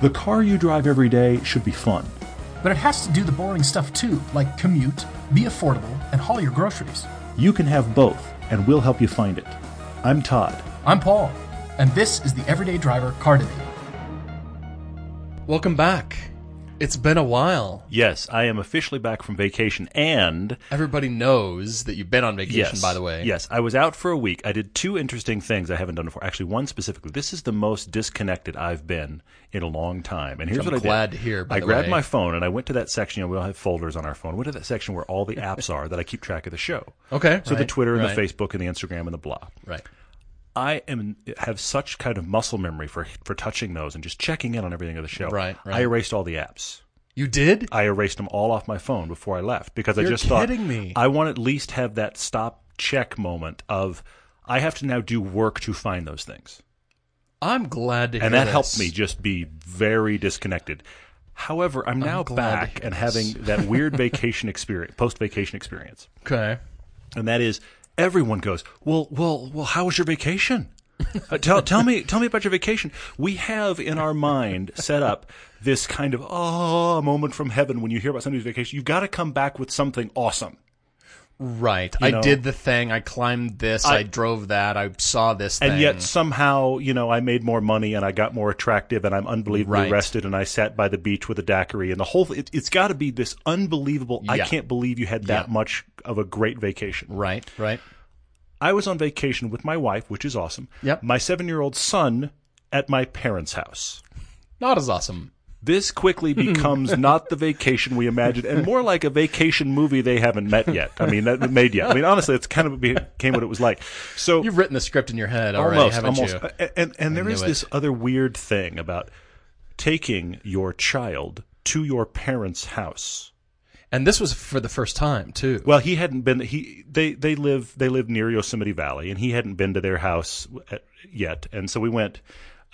The car you drive every day should be fun. But it has to do the boring stuff too, like commute, be affordable, and haul your groceries. You can have both, and we'll help you find it. I'm Todd. I'm Paul, and this is the Everyday Driver Car Debate. Welcome back. It's been a while. Yes, I am officially back from vacation, and Everybody knows that you've been on vacation, yes, by the way. yes, I was out for a week. I did two interesting things I haven't done before. Actually, one specifically. This is the most disconnected I've been in a long time. And here's I'm what I glad did. to hear, by I the grabbed way. my phone and I went to that section. You know, we all have folders on our phone. I went to that section where all the apps are that I keep track of the show. Okay, So the right, Twitter and right. the Facebook and the Instagram and the blah. Right. I am have such kind of muscle memory for for touching those and just checking in on everything of the show. Right, right. I erased all the apps. You did? I erased them all off my phone before I left because I You're just thought kidding me. I want to at least have that stop check moment of I have to now do work to find those things. I'm glad to hear And that this. helped me just be very disconnected. However, I'm now to back and having that weird vacation experience, post vacation experience. Okay. And that is everyone goes, "Well, well, well, how was your vacation?" Uh, tell tell me tell me about your vacation. We have in our mind set up this kind of oh moment from heaven when you hear about somebody's vacation. You've got to come back with something awesome. Right. I know? did the thing. I climbed this. I, I- drove that. I saw this thing. And yet somehow, you know, I made more money and I got more attractive and I'm unbelievably Right. rested and I sat by the beach with a daiquiri and the whole it, it's got to be this unbelievable I can't believe you had that Yeah. much of a great vacation. Right. Right. I was on vacation with my wife, which is awesome. Yep. My 7-year-old son at my parents' house. Not as awesome. This quickly hmm. becomes not the vacation we imagined, and more like a vacation movie they haven't met yet. I mean, that made yet. I mean, honestly, it's kind of became what it was like. So You've written the script in your head already, almost, haven't almost. you? A- And and there knew is it. this other weird thing about taking your child to your parents' house. And this was for the first time too. Well, he hadn't been. He they they live they live near Yosemite Valley, and he hadn't been to their house yet. And so we went.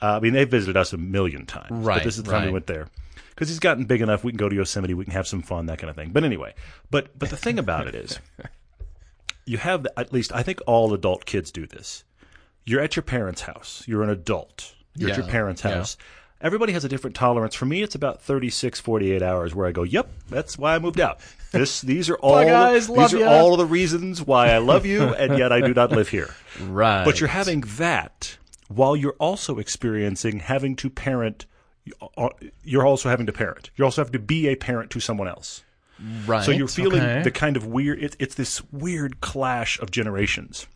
Uh, I mean, they visited us a million times, Right, But this is the time we went there because he's gotten big enough. We can go to Yosemite. We can have some fun, that kind of thing. But anyway, but but the thing about it is, you have the, at least I think all adult kids do this. You're at your parents' house. You're an adult. You're at your parents' yeah. house. Everybody has a different tolerance. For me, it's about 36, 48 hours where I go, "Yep, that's why I moved out." This, these are all, guys, these are ya. all the reasons why I love you, and yet I do not live here. right. But you're having that while you're also experiencing having to parent. Uh, you're also having to parent. You also have to be a parent to someone else. right. So you're feeling okay. the kind of weird. It, it's this weird clash of generations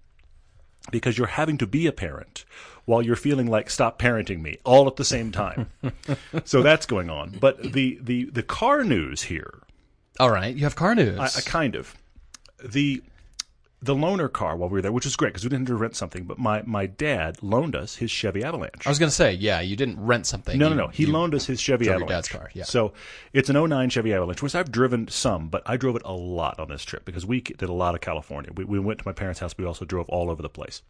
because you're having to be a parent while you're feeling like stop parenting me all at the same time. so that's going on. But the the the car news here, All right. You have car news. I, I kind of the the loaner car while we were there, which was great because we didn't have to rent something. But my my dad loaned us his Chevy Avalanche. I was going to say, yeah, you didn't rent something. No, You- no, no. He loaned us his Chevy Avalanche. dad's car, yeah. So it's an 09 Chevy Avalanche, which I've driven some, but I drove it a lot on this trip because we did a lot of California. We, we went to my parents' house. We also drove all over the place.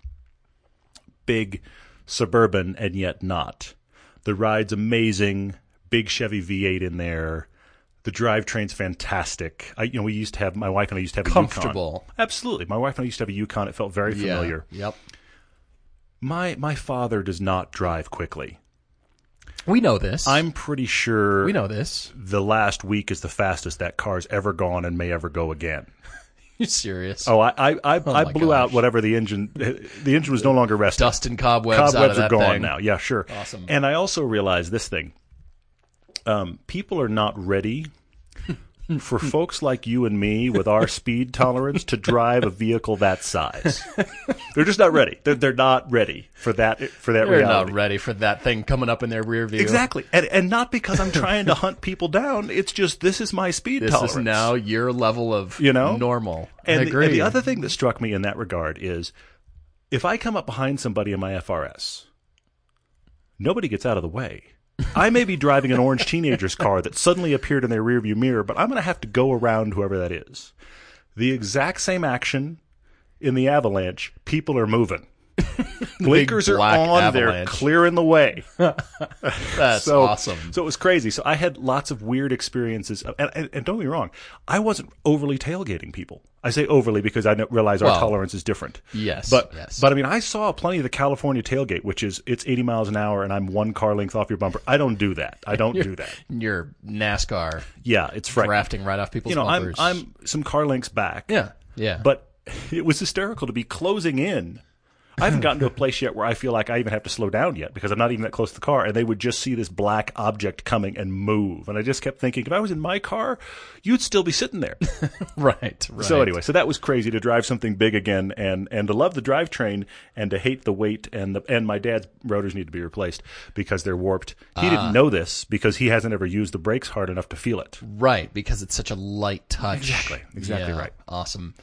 Big, suburban, and yet not. The ride's amazing. Big Chevy V8 in there. The drivetrain's fantastic. I, you know, we used to have my wife and I used to have a Yukon. Comfortable. Absolutely, my wife and I used to have a Yukon. It felt very Yeah. familiar. Yep. My my father does not drive quickly. We know this. I'm pretty sure We know this. the last week is the fastest that car's ever gone and may ever go again. You serious? Oh, I I, I, oh I my blew out whatever the engine. The engine was no longer resting. Dust and cobwebs. out of Cobwebs are that gone thing. now. Yeah, sure. Awesome. And I also realized this thing: um, people are not ready for folks like you and me with our speed tolerance to drive a vehicle that size. They're just not ready. They're, they're not ready for that for that They're reality. not ready for that thing coming up in their rear view. Exactly, and and not because I'm trying to hunt people down. It's just this is my speed This tolerance. is now your level of You know? normal. And I the, and the other thing that struck me in that regard is if I come up behind somebody in my FRS, nobody gets out of the way. I may be driving an orange teenager's car that suddenly appeared in their rearview mirror, but I'm going to have to go around whoever that is. The exact same action in the avalanche, people are moving. Blinkers are on. They're avalanche. clearing the way. That's so awesome. So it was crazy. So I had lots of weird experiences. And, and, and don't get me wrong, I wasn't overly tailgating people. I say overly because I realize our Well, tolerance is different. yes, but yes. but I mean, I saw plenty of the California tailgate, which is it's 80 miles an hour, and I'm one car length off your bumper. I don't do that. I don't do that. Your NASCAR Yeah, it's frightening. drafting right off people's You know, I'm. I'm some car lengths back. yeah, yeah. But it was hysterical to be closing in. I haven't gotten to a place yet where I feel like I even have to slow down yet because I'm not even that close to the car, and they would just see this black object coming and move, and I just kept thinking, if I was in my car, you'd still be sitting there. right, right. So anyway, so that was crazy to drive something big again, and and to love the drivetrain and to hate the weight, and the and my dad's rotors need to be replaced because they're warped. He Ah. didn't know this because he hasn't ever used the brakes hard enough to feel it. Right, because it's such a light touch. Exactly, exactly Yeah, right. Awesome.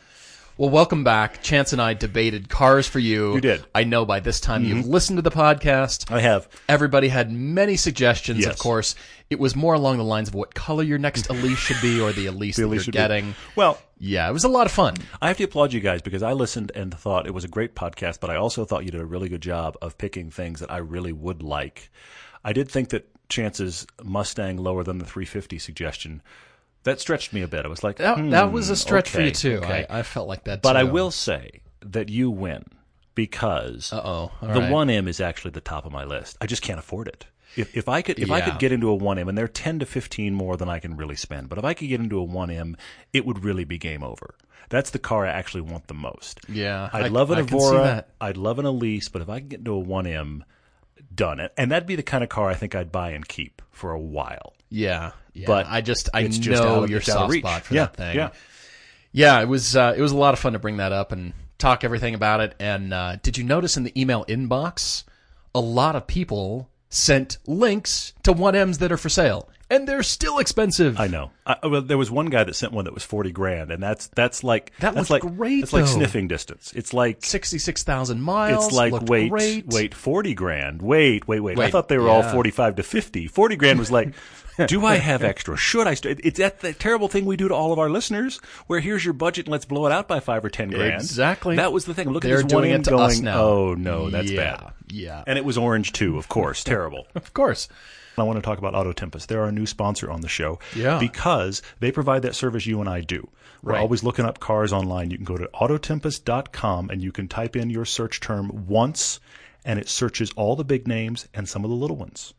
Well, welcome back. Chance and I debated cars for you. You did. Mm-hmm. I know by this time you've listened to the podcast. I have. Everybody had many suggestions, of course. It was more along the lines of what color your next Elise should be or the Elise that Elise you're should be- getting. Well, Yeah, it was a lot of fun. I have to applaud you guys because I listened and thought it was a great podcast, but I also thought you did a really good job of picking things that I really would like. I did think that Chance's Mustang lower than the 350 suggestion that stretched me a bit. I was like, That, hmm, that was a stretch for you, too. okay. I, I felt like that, But I will say that you win because Uh-oh. All the right. 1M is actually the top of my list. I just can't afford it. If, if I could if I could get into a 1M and they're 10 to 15 more than I can really spend, but if I could get into a 1M, it would really be game over. That's the car I actually want the most. Yeah, I'd I- love an I Evora. I'd love an Elise, but if I can get into a 1M, done it. And that'd be the kind of car I think I'd buy and keep for a while. Yeah, yeah. But I just I know just your it's out of soft spot for Yeah, that thing. yeah. Yeah, it was uh, it was a lot of fun to bring that up and talk everything about it. And uh, did you notice in the email inbox, a lot of people sent links to 1Ms that are for sale, and they're still expensive. I know. I, well, there was one guy that sent one that was forty grand, and that's that's like That that's like great, It's like sniffing distance. It's like Sixty-six thousand miles. it's like wait great. wait forty grand. Wait wait wait. I thought they were all forty five to fifty. Forty grand was like. do I have extra? Should I? St-? It's that, that terrible thing we do to all of our listeners, where here's your budget and let's blow it out by five or ten grand. Exactly. That was the thing. Look They're at this one doing it to going. us now. Oh no, that's yeah, bad. Yeah, And it was orange too, of course. Terrible. of course. I want to talk about Auto Tempest. They're our new sponsor on the show. Yeah. Because they provide that service you and I do. We're Right. always looking up cars online. You can go to autotempest.com and you can type in your search term once and it searches all the big names and some of the little ones.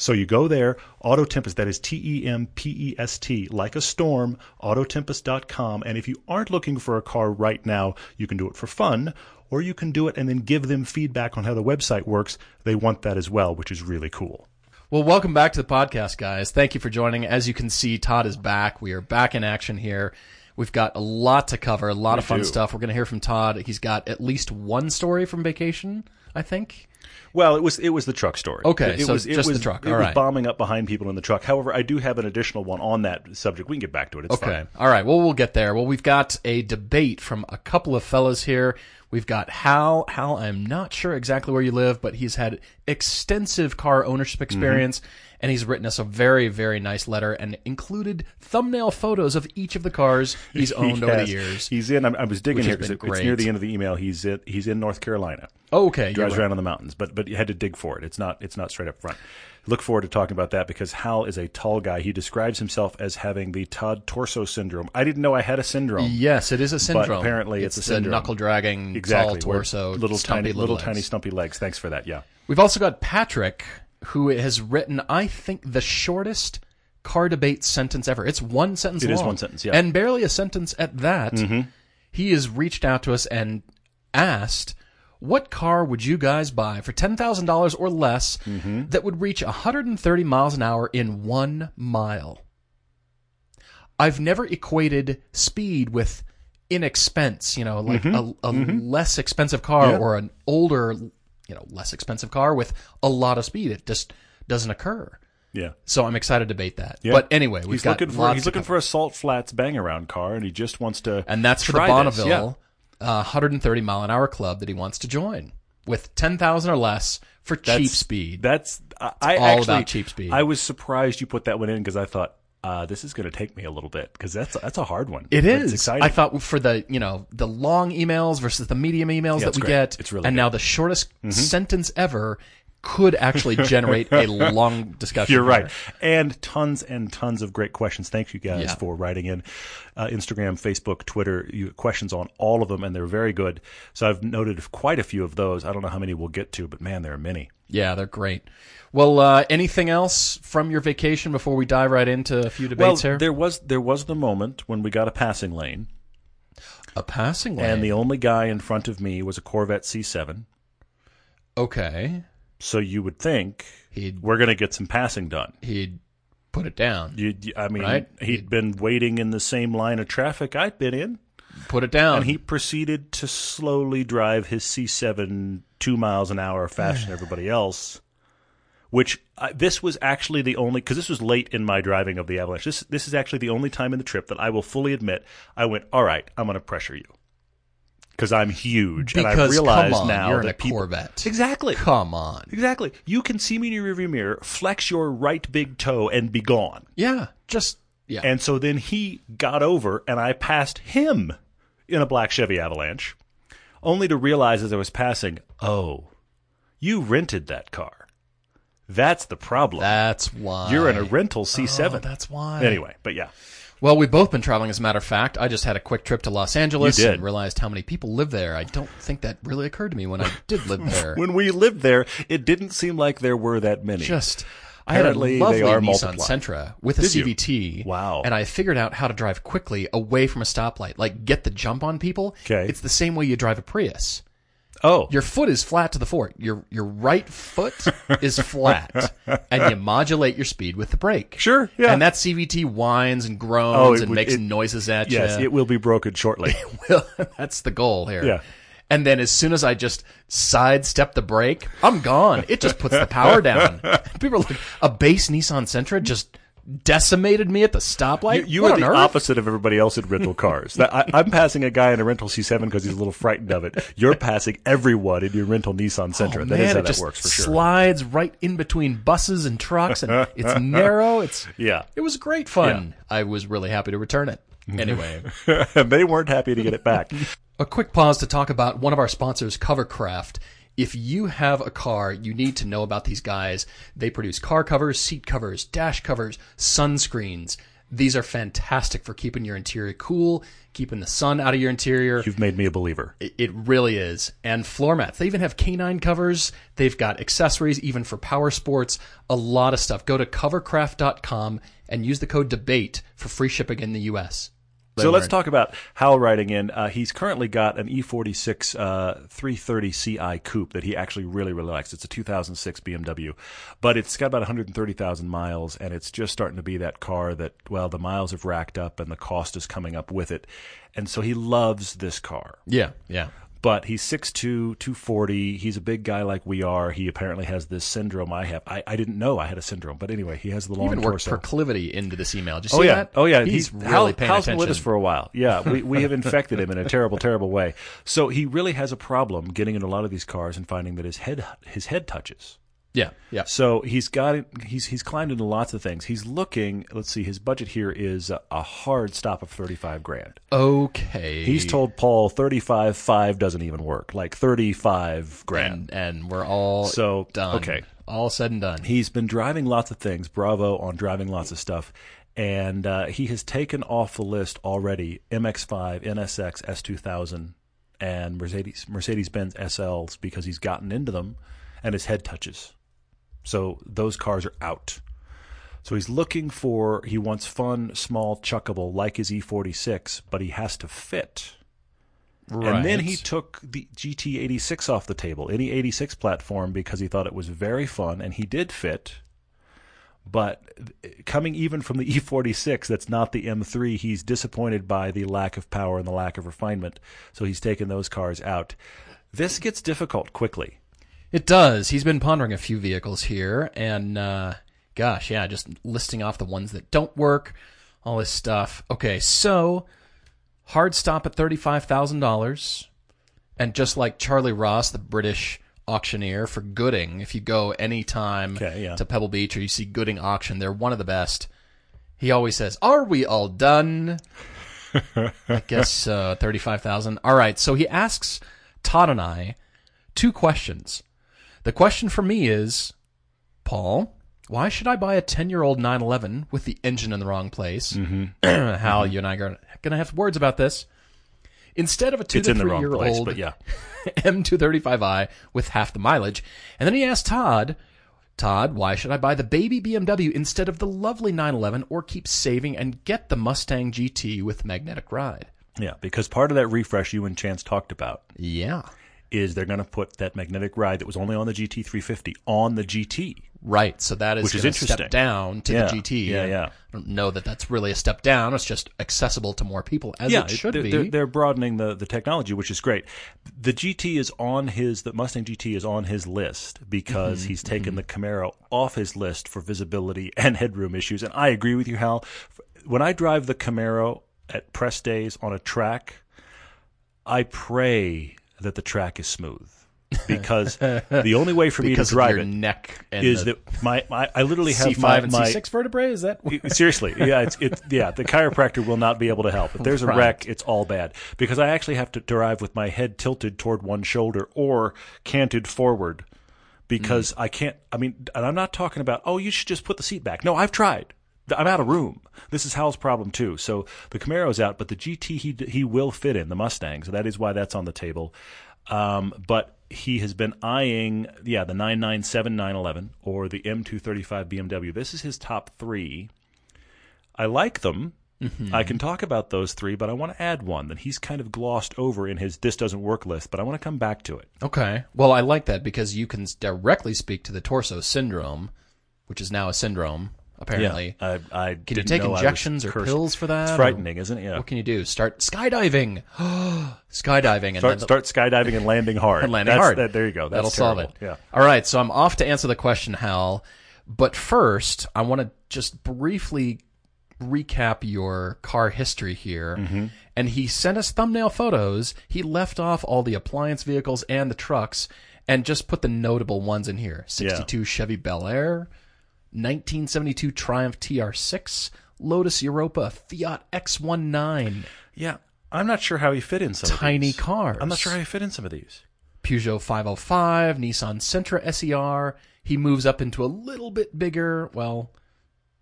So you go there, Auto Tempest, that is T E M P E S T, like a storm, autotempest.com. And if you aren't looking for a car right now, you can do it for fun, or you can do it and then give them feedback on how the website works. They want that as well, which is really cool. Well, welcome back to the podcast, guys. Thank you for joining. As you can see, Todd is back. We are back in action here. We've got a lot to cover, a lot of fun do. stuff. We're going to hear from Todd. He's got at least one story from vacation, I think. Well, it was it was the truck story. Okay, it so was, it just the was, truck. It All was bombing up behind people in the truck. However, I do have an additional one on that subject. We can get back to it. It's Okay. fine. All right. Well, we'll get there. Well, we've got a debate from a couple of fellas here. We've got Hal. Hal, I'm not sure exactly where you live, but he's had extensive car ownership mm-hmm. experience, and he's written us a very, very nice letter and included thumbnail photos of each of the cars he's owned over the years. He's in. I, I was digging Which here because been it's near the end of the email. He's in, he's in North Carolina. Oh, okay. drives right. around in the mountains, but but you had to dig for it. It's not it's not straight up front. Look forward to talking about that because Hal is a tall guy. He describes himself as having the Todd torso syndrome. I didn't know I had a syndrome. Yes, it is a syndrome. apparently it's a syndrome. knuckle dragging, Exactly. tall torso, little tiny little legs. tiny stumpy legs. Thanks for that. Yeah. We've also got Patrick, who has written, I think, the shortest car debate sentence ever. It's one sentence It long. is one sentence, yeah. Mm-hmm. And barely a sentence at that. He has reached out to us and asked, what car would you guys buy for $10,000 or less Mm-hmm. that would reach 130 miles an hour in one mile? I've never equated speed with inexpense, you know, like a, a less expensive car Mm-hmm. Yeah. or an older, you know, less expensive car with a lot of speed. It just doesn't occur. Yeah. So I'm excited to debate that. Yeah. But anyway, we've he's got looking for he's looking for a Salt Flats bang around car, and he just wants to and that's for the. Bonneville Yeah. uh, 130 mile an hour club that he wants to join with 10,000 or less for cheap speed. That's I, I all actually about cheap speed. I was surprised you put that one in because I thought uh, this is going to take me a little bit because that's that's a hard one. It is. It's exciting. I thought for the you know the long emails versus the medium emails that we great. get, It's really and good. Mm-hmm. now the shortest sentence ever could actually generate a long discussion. You're here. right. And tons and tons of great questions. Thank you guys Yeah. for writing in. Uh, Instagram, Facebook, Twitter, you questions on all of them, and they're very good. So I've noted quite a few of those. I don't know how many we'll get to, but man, there are many. Yeah, they're great. Well, uh, anything else from your vacation before we dive right into a few debates well, here? there was there was the moment when we got a passing lane, A passing lane. and the only guy in front of me was a Corvette C7. okay, So you would think he'd we're going to get some passing done. he'd put it down. You, I mean, Right. he'd been waiting in the same line of traffic I'd been in. Put it down. And he proceeded to slowly drive his C7 two miles an hour faster than everybody else. Which uh, this was actually the only because this was late in my driving of the Avalanche. This this is actually the only time in the trip that I will fully admit I went. All right, I'm going to pressure you because I'm huge, and I because realize come on, now you're that in a people Corvette. exactly Come on. exactly you can see me in your rearview mirror, flex your right big toe, and be gone. Yeah, just yeah. And so then he got over, and I passed him in a black Chevy Avalanche, only to realize as I was passing, oh, you rented that car. That's the problem. that's why You're in a rental C7. Oh, that's why. Anyway, but yeah. Well, we've both been traveling, as a matter of fact. I just had a quick trip to Los Angeles You did. and realized how many people live there. I don't think that really occurred to me when I did live there. When we lived there, it didn't seem like there were that many. just I had a Apparently, lovely they are Nissan multiplied. Sentra with a Did you? CVT. Wow. And I figured out how to drive quickly away from a stoplight, like get the jump on people. 'Kay. It's the same way you drive a Prius. Oh, Your foot is flat to the floor. Your your right foot is flat, and you modulate your speed with the brake. Sure, yeah. And that CVT whines and groans Oh, and would- makes it- noises at you. yes, it will be broken shortly. will. That's the goal here. Yeah. And then as soon as I just sidestep the brake, I'm gone. It just puts the power down. People are like, a base Nissan Sentra just decimated me at the stoplight. You, you are the earth? opposite of everybody else at rental cars. That, I, I'm passing a guy in a rental C7 because he's a little frightened of it. You're passing everyone in your rental Nissan Sentra. Oh, that is man, how it that just works for sure. slides right in between buses and trucks, and it's narrow. It's Yeah. It was great fun. I was really happy to return it. Anyway, they weren't happy to get it back. A quick pause to talk about one of our sponsors, Covercraft. If you have a car, you need to know about these guys. They produce car covers, seat covers, dash covers, sunscreens. These are fantastic for keeping your interior cool, keeping the sun out of your interior. You've made me a believer. It- It really is. And floor mats. They even have canine covers. They've got accessories even for power sports. A lot of stuff. Go to covercraft.com and use the code DEBATE for free shipping in the US. So let's talk about Hal writing in. Uh, he's currently got an E46 uh, 330 Ci coupe that he actually really, really likes. It's a 2006 BMW, but it's got about 130,000 miles, and it's just starting to be that car that, well, the miles have racked up and the cost is coming up with it. And so he loves this car. Yeah, yeah. But he's 6'2", 240. He's a big guy like we are. He apparently has this syndrome I have. I, I didn't know I had a syndrome, but anyway, he has the long Even torso. proclivity into this email. Did you Oh see yeah, that? oh yeah. He's, Hal- really paying Hal's attention. been with us for a while. Yeah, we we have infected him in a terrible, terrible way. So he really has a problem getting in a lot of these cars and finding that his head his head touches. Yeah, yeah. So he's got. He's he's climbed into lots of things. He's looking. Let's see. His budget here is a, a hard stop of thirty five grand. Okay. He's told Paul thirty five five doesn't even work. Like thirty five grand. and, and we're all So, done. okay. all said and done. He's been driving lots of things. Bravo on driving lots of stuff. And uh, he has taken off the list already MX5, NSX, S2000, and Mercedes Mercedes Benz SLs because he's gotten into them and his head touches. So those cars are out. So he's looking for, he wants fun, small, chuckable like his E46, but he has to fit. Right. And then he took the GT86 off the table, any 86 platform, because he thought it was very fun, and he did fit. But coming even from the E46, that's not the M3, he's disappointed by the lack of power and the lack of refinement. So he's taken those cars out. This gets difficult quickly. It does. He's been pondering a few vehicles here, and uh, gosh, yeah, just listing off the ones that don't work, all this stuff. Okay, so hard stop at thirty-five thousand dollars, and just like Charlie Ross, the British auctioneer for Gooding, if you go anytime Okay, yeah. to Pebble Beach or you see Gooding auction, they're one of the best. He always says, "Are we all done?" I guess uh, thirty-five thousand. All right. So he asks Todd and I two questions. The question for me is, Paul, why should I buy a ten-year-old 911 with the engine in the wrong place? Mm-hmm. Hal, you and I are going to have words about this. Instead of a two It's to in the three wrong year place, old but yeah. M235i with half the mileage. And then he asked Todd, Todd, why should I buy the baby BMW instead of the lovely 911 or keep saving and get the Mustang GT with magnetic ride? Yeah, because part of that refresh you and Chance talked about Yeah. Is they're going to put that magnetic ride that was only on the GT350 on the GT. Right. So that is Which is interesting. step down to Yeah. the GT. Yeah, yeah. I don't know that that's really a step down. It's just accessible to more people as yeah, it should they're, be. They're, they're broadening the, the technology, which is great. The GT is on his the Mustang GT is on his list because Mm-hmm, he's taken the Camaro off his list for visibility and headroom issues. And I agree with you, Hal. When I drive the Camaro at press days on a track, I pray that the track is smooth because the only way for me to because of drive your it neck and is the that my, my I literally have C5 my, and my C6 vertebrae. Is that Seriously, yeah, it's it, yeah. The chiropractor will not be able to help. If there's a Right. wreck, it's all bad because I actually have to drive with my head tilted toward one shoulder or canted forward because Mm. I can't. I mean, and I'm not talking about oh, you should just put the seat back. No, I've tried. I'm out of room. This is Hal's problem too. So the Camaro's out, but the GT he he will fit in the Mustang. So that is why that's on the table. Um, but he has been eyeing, yeah, the 997 911 or the M235 BMW. This is his top three. I like them. Mm-hmm. I can talk about those three, but I want to add one that he's kind of glossed over in his this doesn't work list, but I want to come back to it. Okay. Well, I like that because you can directly speak to the torso syndrome, which is now a syndrome, apparently. I, I Can you take injections or cursed. pills for that? It's frightening, isn't it? Yeah. What can you do? Start skydiving. skydiving. And Start, then the- start skydiving and landing hard. and landing That's- hard. that- there you go. That's That'll solve it. Yeah. All right. So I'm off to answer the question, Hal. But first, I want to just briefly recap your car history here. Mm-hmm. And he sent us thumbnail photos. He left off all the appliance vehicles and the trucks and just put the notable ones in here 62 Chevy Bel Air, 1972 Triumph TR6, Lotus Europa, Fiat X19, Yeah. I'm not sure how he fit in some of tiny cars. I'm not sure how he fit in some of these. Peugeot 505, Nissan Sentra SER. He moves up into a little bit bigger. Well,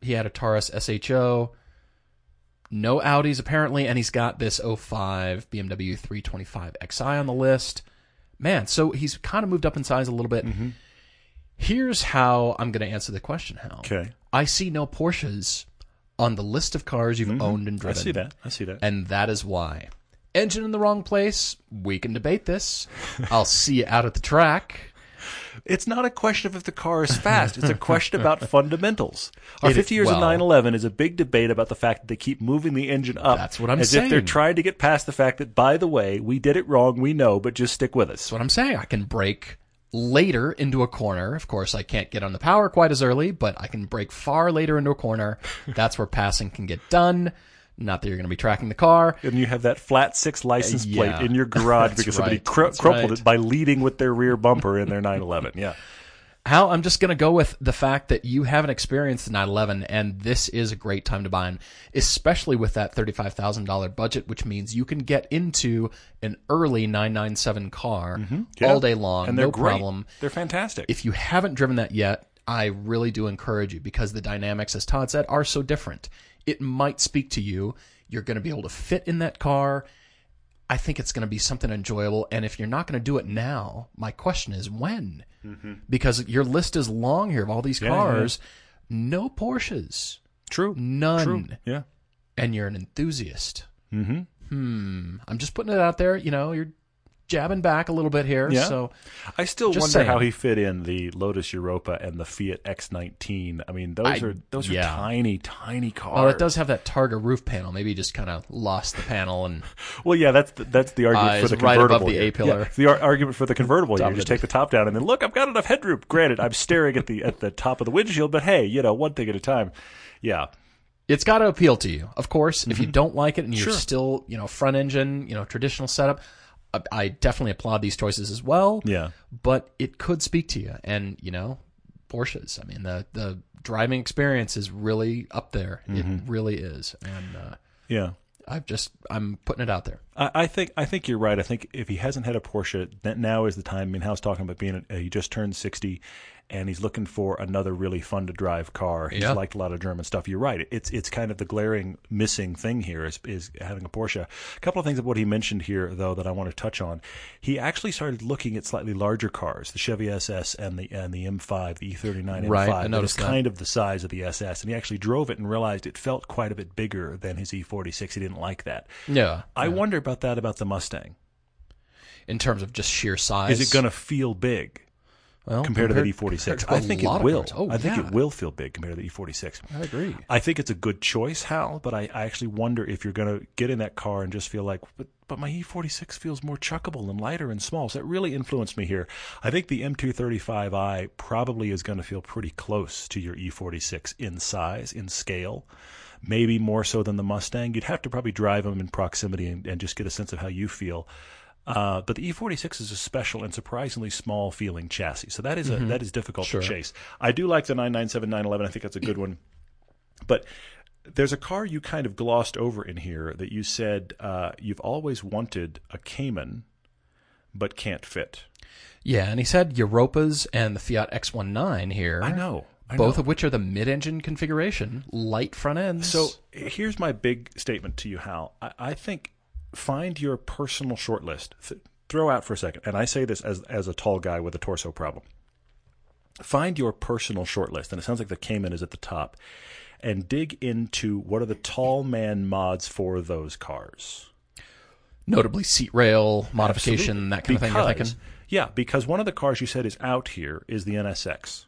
he had a Taurus SHO. No Audis apparently, and he's got this 05 BMW 325 Xi on the list. Man, so he's kind of moved up in size a little bit. Mm-hmm. Here's how I'm going to answer the question, Hal. Okay. I see no Porsches on the list of cars you've owned and Mm-hmm. I see that. I see that. And that is why. Engine in the wrong place. We can debate this. I'll see you out at the track. It's not a question of if the car is fast. It's a question about fundamentals. Our It- 50 years well- of 911 is a big debate about the fact that they keep moving the engine up. That's what I'm saying. as if they're trying to get past the fact that, by the way, we did it wrong. We know, but just stick with us. That's what I'm saying. I can brake later into a corner. Of course, I can't get on the power quite as early, but I can break far later into a corner. That's where passing can get done. Not that you're going to be tracking the car. And you have that flat six license plate Yeah. in your garage because somebody right. cr- crumpled right. it by leading with their rear bumper in their 911. Yeah. Hal, I'm just going to go with the fact that you haven't experienced the 911, and this is a great time to buy one, especially with that $35,000 budget, which means you can get into an early 997 car Mm-hmm. Yeah. all day long, And they're no great. problem. They're fantastic. If you haven't driven that yet, I really do encourage you because the dynamics, as Todd said, are so different. It might speak to you. You're going to be able to fit in that car. I think it's going to be something enjoyable. And if you're not going to do it now, my question is when? Because your list is long here of all these Mm-hmm. yeah, cars. No Porsches. True. None. True. Yeah. And you're an enthusiast. Mm-hmm. Hmm. I'm just putting it out there. You know, you're jabbing back a little bit here. Yeah. So I still wonder saying. how he fit in the Lotus Europa and the Fiat X19. I mean, those I- are those are tiny, tiny cars. Well, it does have that Targa roof panel. Maybe he just kind of lost the panel and Well, yeah, that's the, that's the argument Uh, for the right convertible. above the. A-pillar. Yeah, the ar- argument for the convertible. You just take the top down and then look. I've got enough headroom. Granted, I'm staring at the at the top of the windshield, but hey, you know, one thing at a time. Yeah, it's got to appeal to you. Of course, if you don't like it and you're Mm-hmm. Sure. still, you know, front engine, you know, traditional setup, I, definitely applaud these choices as well. Yeah. But it could speak to you, and you know, Porsches. I mean, the the driving experience is really up there. Mm-hmm. It really is, and uh, Yeah. I've just I'm putting it out there. I, I think I think you're right. I think if he hasn't had a Porsche, that now is the time. I mean, Hal's talking about being a, he just turned sixty, and he's looking for another really fun to drive car. He's Yeah. liked a lot of German stuff. You're right. It's it's kind of the glaring missing thing here is is having a Porsche. A couple of things of what he mentioned here though that I want to touch on. He actually started looking at slightly larger cars, the Chevy SS and the and the M5, the E39 M5. Right, I that is noticed kind of the size of the SS, and he actually drove it and realized it felt quite a bit bigger than his E46. He didn't like that. Yeah, I wonder about that about the Mustang. in terms of just sheer size. Is it going to feel big well, compared, to the E46? to oh, I think it will. Oh, I think yeah. it will feel big compared to the E46. I agree. I think it's a good choice, Hal, but I, I actually wonder if you're going to get in that car and just feel like, but, but my E46 feels more chuckable and lighter and small. So that really influenced me here. I think the M235i probably is going to feel pretty close to your E46 in size, in scale. Maybe more so than the Mustang. You'd have to probably drive them in proximity and, and just get a sense of how you feel. Uh, but the E46 is a special and surprisingly small feeling chassis, so that is a, that is difficult Sure. to chase. I do like the 997 911. I think that's a good one. But there's a car you kind of glossed over in here that you said uh, you've always wanted a Cayman, but can't fit. Yeah, and he said Europas and the Fiat X19 here. I know. I both know. of which are the mid-engine configuration, light front ends. So here's my big statement to you, Hal. I, I think find your personal shortlist. Th- throw out for a second, and I say this as as a tall guy with a torso problem. Find your personal shortlist, and it sounds like the Cayman is at the top, and dig into what are the tall man mods for those cars. notably seat rail modification, that kind of thing. You're thinking. Yeah, because one of the cars you said is out here is the NSX.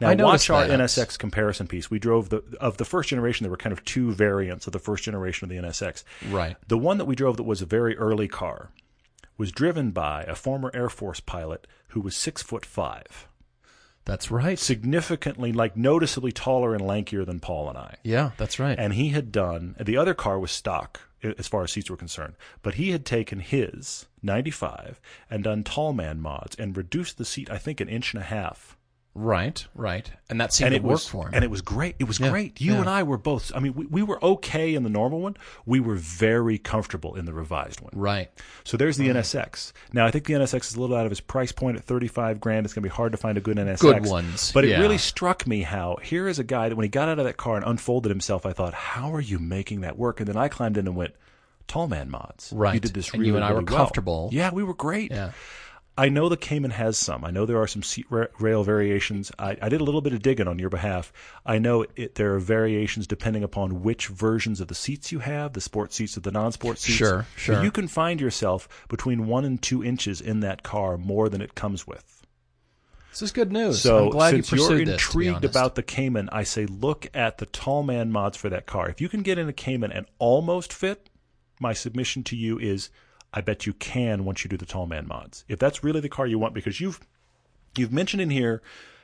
Now I watch our that. NSX comparison piece. We drove the of the first generation. There were kind of two variants of the first generation of the NSX. Right. The one that we drove that was a very early car was driven by a former Air Force pilot who was six foot five, That's right. significantly, like noticeably taller and lankier than Paul and I. Yeah, that's right. And he had done the other car was stock as far as seats were concerned, but he had taken his 95 and done tall man mods and reduced the seat, I think, an inch and a half. Right, right. And that seemed And to it work was for him. and it was great. It was Yeah, great. You yeah. and I were both. I mean, we, we were okay in the normal one. We were very comfortable in the revised one. right. So there's the NSX. Now I think the NSX is a little out of its price point at 35 grand. It's going to be hard to find a good NSX. Good ones, But it yeah. really struck me how here is a guy that when he got out of that car and unfolded himself, I thought, how are you making that work? And then I climbed in and went, tall man mods. Right. You did this And really, you and I were really well." comfortable. Yeah, we were great. Yeah. I know the Cayman has some. I know there are some seat ra- rail variations. I, I did a little bit of digging on your behalf. I know it, there are variations depending upon which versions of the seats you have, the sport seats or the non-sport seats. Sure, But sure. you can find yourself between one and two inches in that car more than it comes with. This is good news. So I'm glad since you pursued you're this, to be intrigued honest. about the Cayman, I say look at the tall man mods for that car. If you can get in a Cayman and almost fit, my submission to you is I bet you can once you do the tall man mods. If that's really the car you want, because you've you've mentioned in here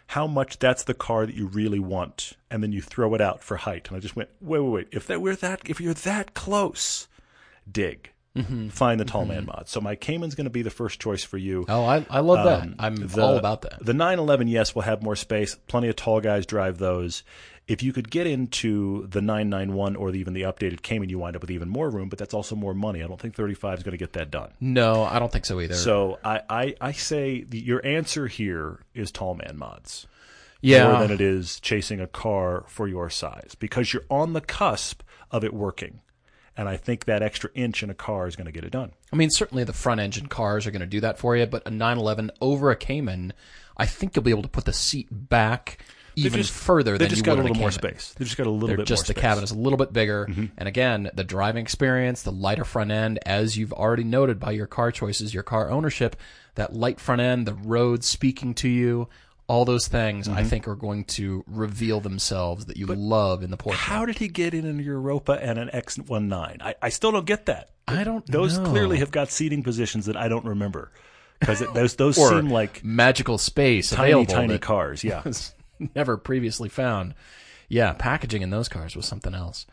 how much that's the car that you really want, and then you throw it out for height. And I just went, wait, wait, wait. If that we're that if you're that close, dig. Mm-hmm. Find the tall man mod. So my Cayman's going to be the first choice for you. Oh, I, I love that. Um, I'm the- all about that. The 911, yes, will have more space. Plenty of tall guys drive those. If you could get into the 991 or even the updated Cayman, you wind up with even more room, but that's also more money. I don't think 35 is going to get that done. No, I don't think so either. So I, I, I say the, your answer here is tall man mods yeah, more than it is chasing a car for your size because you're on the cusp of it working. And I think that extra inch in a car is going to get it done. I mean, certainly the front engine cars are going to do that for you, but a 911 over a Cayman, I think you'll be able to put the seat back even just- further They than just you got a little more space. They just got a little They're bit just the space. cabin is a little bit bigger, and again, the driving experience, the lighter front end, as you've already noted by your car choices, your car ownership, that light front end, the road speaking to you, all those things, Mm-hmm. I think are going to reveal themselves that you love in the Porsche. How did he get in an Europa and an X19? I, I still don't get that. I don't Those know. clearly have got seating positions that I don't remember because those those seem like magical space tiny tiny that cars. Yeah. never previously found. Yeah, packaging in those cars was something else.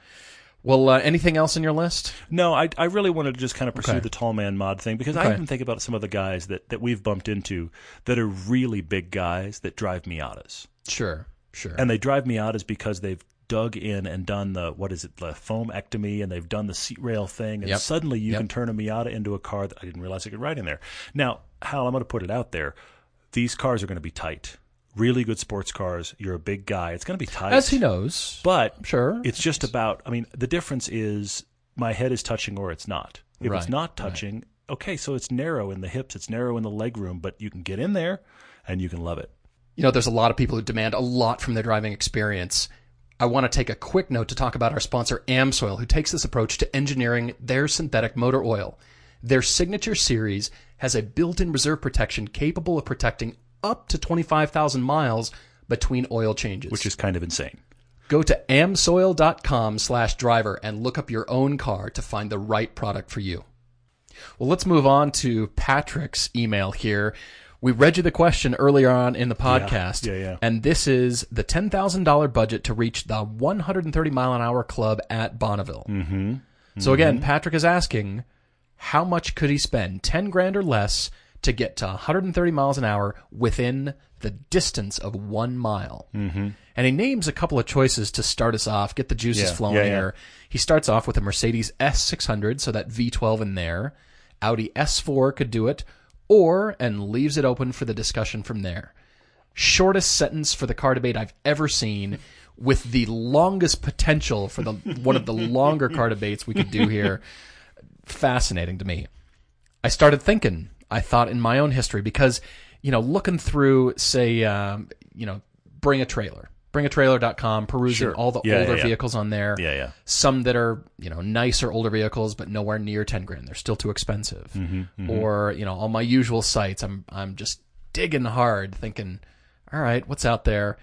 Well, uh, anything else in your list? No, I I really wanted to just kind of pursue Okay. the tall man mod thing because I Okay. even think about some of the guys that, that we've bumped into that are really big guys that drive Miatas. Sure. Sure. And they drive is because they've dug in and done the what is it, the foamectomy, and they've done the seat rail thing, and Yep. suddenly you Yep. can turn a Miata into a car that I didn't realize I could ride in there. Now, Hal, I'm going to put it out there: these cars are going to be tight. Really good sports cars. You're a big guy. It's going to be tight. As he knows. But Sure. it's just about. I mean, the difference is my head is touching or it's not. If Right, it's not right. touching, okay, so it's narrow in the hips, it's narrow in the leg room, but you can get in there and you can love it. you know, there's a lot of people who demand a lot from their driving experience. I want to take a quick note to talk about our sponsor, Amsoil, who takes this approach to engineering their synthetic motor oil. Their signature series has a built-in reserve protection capable of protecting up to 25,000 miles between oil changes. which is kind of insane. Go to amsoil.com slash driver and look up your own car to find the right product for you. Well, let's move on to Patrick's email here. We read you the question earlier on in the podcast. Yeah, yeah. And this is the $10,000 budget to reach the 130 mile an hour club at Bonneville. Mm-hmm. So again, Patrick is asking, how much could he spend? 10 grand or less to get to 130 miles an hour within the distance of one mile. Mm-hmm. And he names a couple of choices to start us off, get the juices Yeah, flowing yeah, yeah. here. He starts off with a Mercedes S600, so that V12 in there. Audi S4 could do it, or, and leaves it open for the discussion from there. Shortest sentence for the car debate I've ever seen, with the longest potential for the one of the longer car debates we could do here. Fascinating to me. I started thinking. I thought in my own history because, you know, looking through, say, um, you know, bring a trailer, bringatrailer.com, perusing Sure. all the Yeah, older yeah, yeah. vehicles on there. Yeah, yeah. Some that are, you know, nicer older vehicles, but nowhere near 10 grand. They're still too expensive. Mm-hmm, Or, you know, on my usual sites, I'm, I'm just digging hard thinking, all right, what's out there?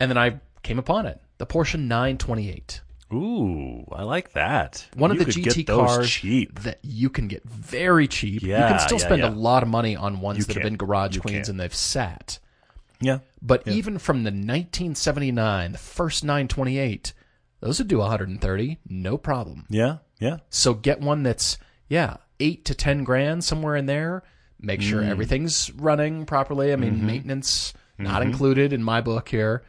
And then I came upon it. The Porsche 928 Ooh, I like that. one You of the GT cars cheap. that you can get very cheap. Yeah, you can still yeah, spend yeah. a lot of money on ones You that have been garage You queens can. and they've sat. Yeah. But even from the 1979, the first 928, those would do 130, no problem. Yeah. Yeah. So get one that's yeah, eight to ten grand somewhere in there. Make Mm. sure everything's running properly. I mean, Mm-hmm. maintenance not included in my book here.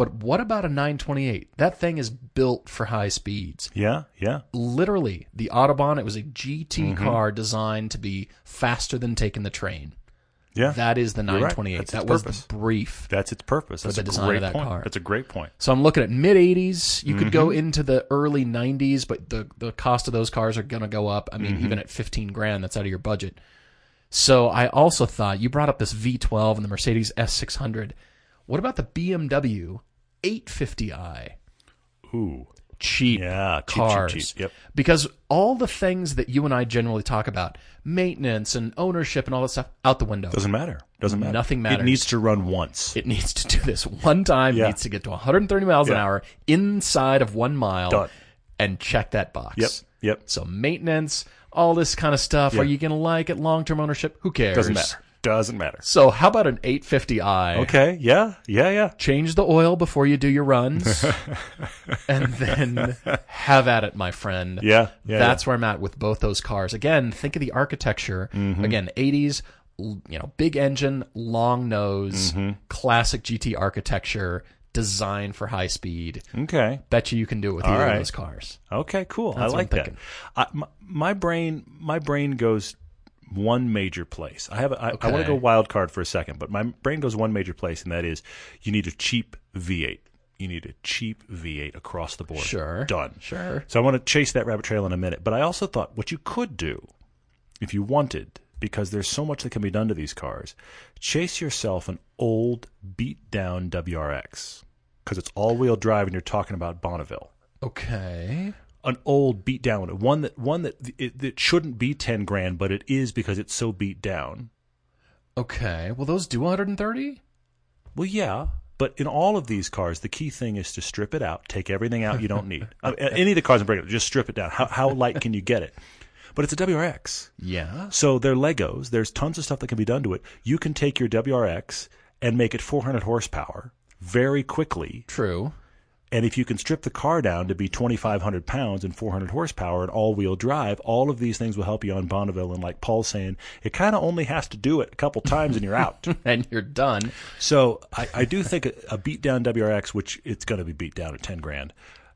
But what about a 928? That thing is built for high speeds Yeah. Yeah. literally the Autobahn. It was a GT Mm-hmm. car designed to be faster than taking the train. Yeah. That is the You're right. 928. That's That its was purpose. the brief. That's its purpose. That's the a design of great that point. car. That's a great point. So I'm looking at mid 80s. You could go Mm-hmm. into the early 90s, but the the cost of those cars are going to go up. I mean, Mm-hmm. even at 15 grand, that's out of your budget. So I also thought you brought up this V12 and the Mercedes S600. What about the BMW 850i? Ooh. cheap Yeah, cheap, cheap, cars. cheap. Yep. Because all the things that you and I generally talk about, maintenance and ownership and all that stuff, out the window. Doesn't matter. Doesn't matter. Nothing matters. It needs to run once. It needs to do this one time. Yeah. It needs to get to 130 miles an hour inside of one mile Done. and check that box. Yep. Yep. So maintenance, all this kind of stuff. Yeah. Are you going to like it long term ownership? Who cares? Doesn't matter. Doesn't matter. So how about an 850i? Okay. Yeah. Yeah. Yeah. Change the oil before you do your runs, and then have at it, my friend. Yeah. Yeah. That's where I'm at with both those cars. Again, think of the architecture. Mm-hmm. Again, 80s, you know, big engine, long nose, Mm-hmm. classic GT architecture, designed for high speed. Okay. Bet you you can do it with All either right. of those cars. Okay, cool. That's I like that. I, my, my brain, my brain goes one major place. I have. I want to go wild card for a second, but my brain goes one major place, and that is you need a cheap V8. You need a cheap V8 across the board. Sure. Done. Sure. So I want to chase that rabbit trail in a minute, but I also thought what you could do, if you wanted, because there's so much that can be done to these cars, chase yourself an old beat down WRX because it's all wheel drive, and you're talking about Bonneville Okay. An old beat down one, one that one that it, that shouldn't be ten grand, but it is because it's so beat down. Okay. Will those do 130? Well, yeah, but in all of these cars, the key thing is to strip it out, take everything out you don't need. I mean, any of the cars in break, it, just strip it down. How how light can you get it? But it's a WRX, Yeah. so they're Legos. There's tons of stuff that can be done to it. You can take your WRX and make it 400 horsepower very quickly True. And if you can strip the car down to be 2,500 pounds and 400 horsepower and all wheel drive, all of these things will help you on Bonneville. And like Paul's saying, it kind of only has to do it a couple times and you're out. and you're done. So I, I do think a, a beat down WRX, which it's going to be beat down at 10 grand,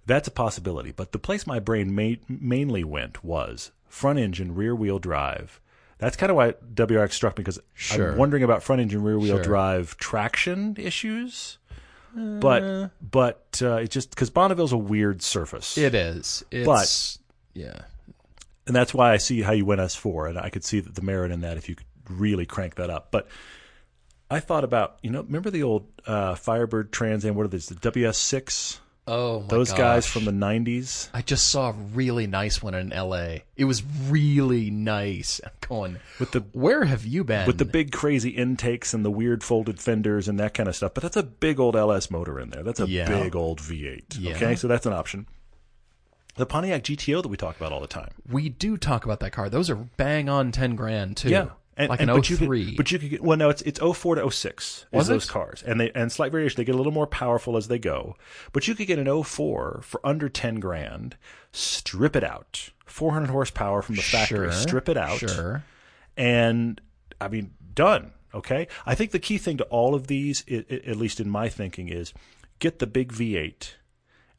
that's a possibility. But the place my brain ma- mainly went was front engine, rear wheel drive. That's kind of why WRX struck me because Sure. I'm wondering about front engine, rear wheel Sure. drive traction issues. But but uh, it just because Bonneville's a weird surface, It is. It's, but yeah. and that's why I see how you went S4, and I could see that the merit in that if you could really crank that up. But I thought about you know remember the old uh, Firebird Trans Am? What are these? The WS6? Oh my god. Those guys from the '90s. I just saw a really nice one in L.A. It was really nice. I'm going With the- where have you been? with the big crazy intakes and the weird folded fenders and that kind of stuff. But that's a big old LS motor in there. That's a Yeah. big old V8. Yeah. Okay, so that's an option. The Pontiac GTO that we talk about all the time. we do talk about that car. Those are bang on ten grand too. And, like and- an but you 03. could, but you could get well no it's it's 04 to 06 Was is those cars and they and slight variation they get a little more powerful as they go but you could get an 04 for under 10 grand strip it out 400 horsepower from the factory Sure, strip it out Sure. and I mean, done. Okay. I think the key thing to all of these, i i at least in my thinking, is get the big V8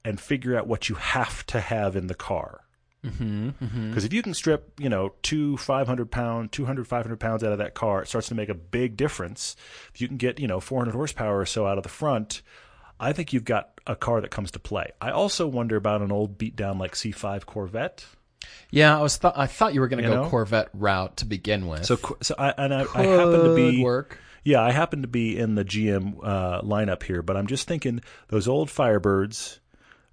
and figure out what you have to have in the car. Because Mm-hmm, if you can strip, you know, two 500 pound, 200, 500 pounds out of that car, it starts to make a big difference. If you can get, you know, 400 horsepower or so out of the front, I think you've got a car that comes to play. I also wonder about an old beat down like C5 Corvette. Yeah, I was. Th- I thought you were going to go know? Corvette route to begin with. So, so I, and I, I happen to be work. Yeah, I happen to be in the GM uh, lineup here, but I'm just thinking those old Firebirds,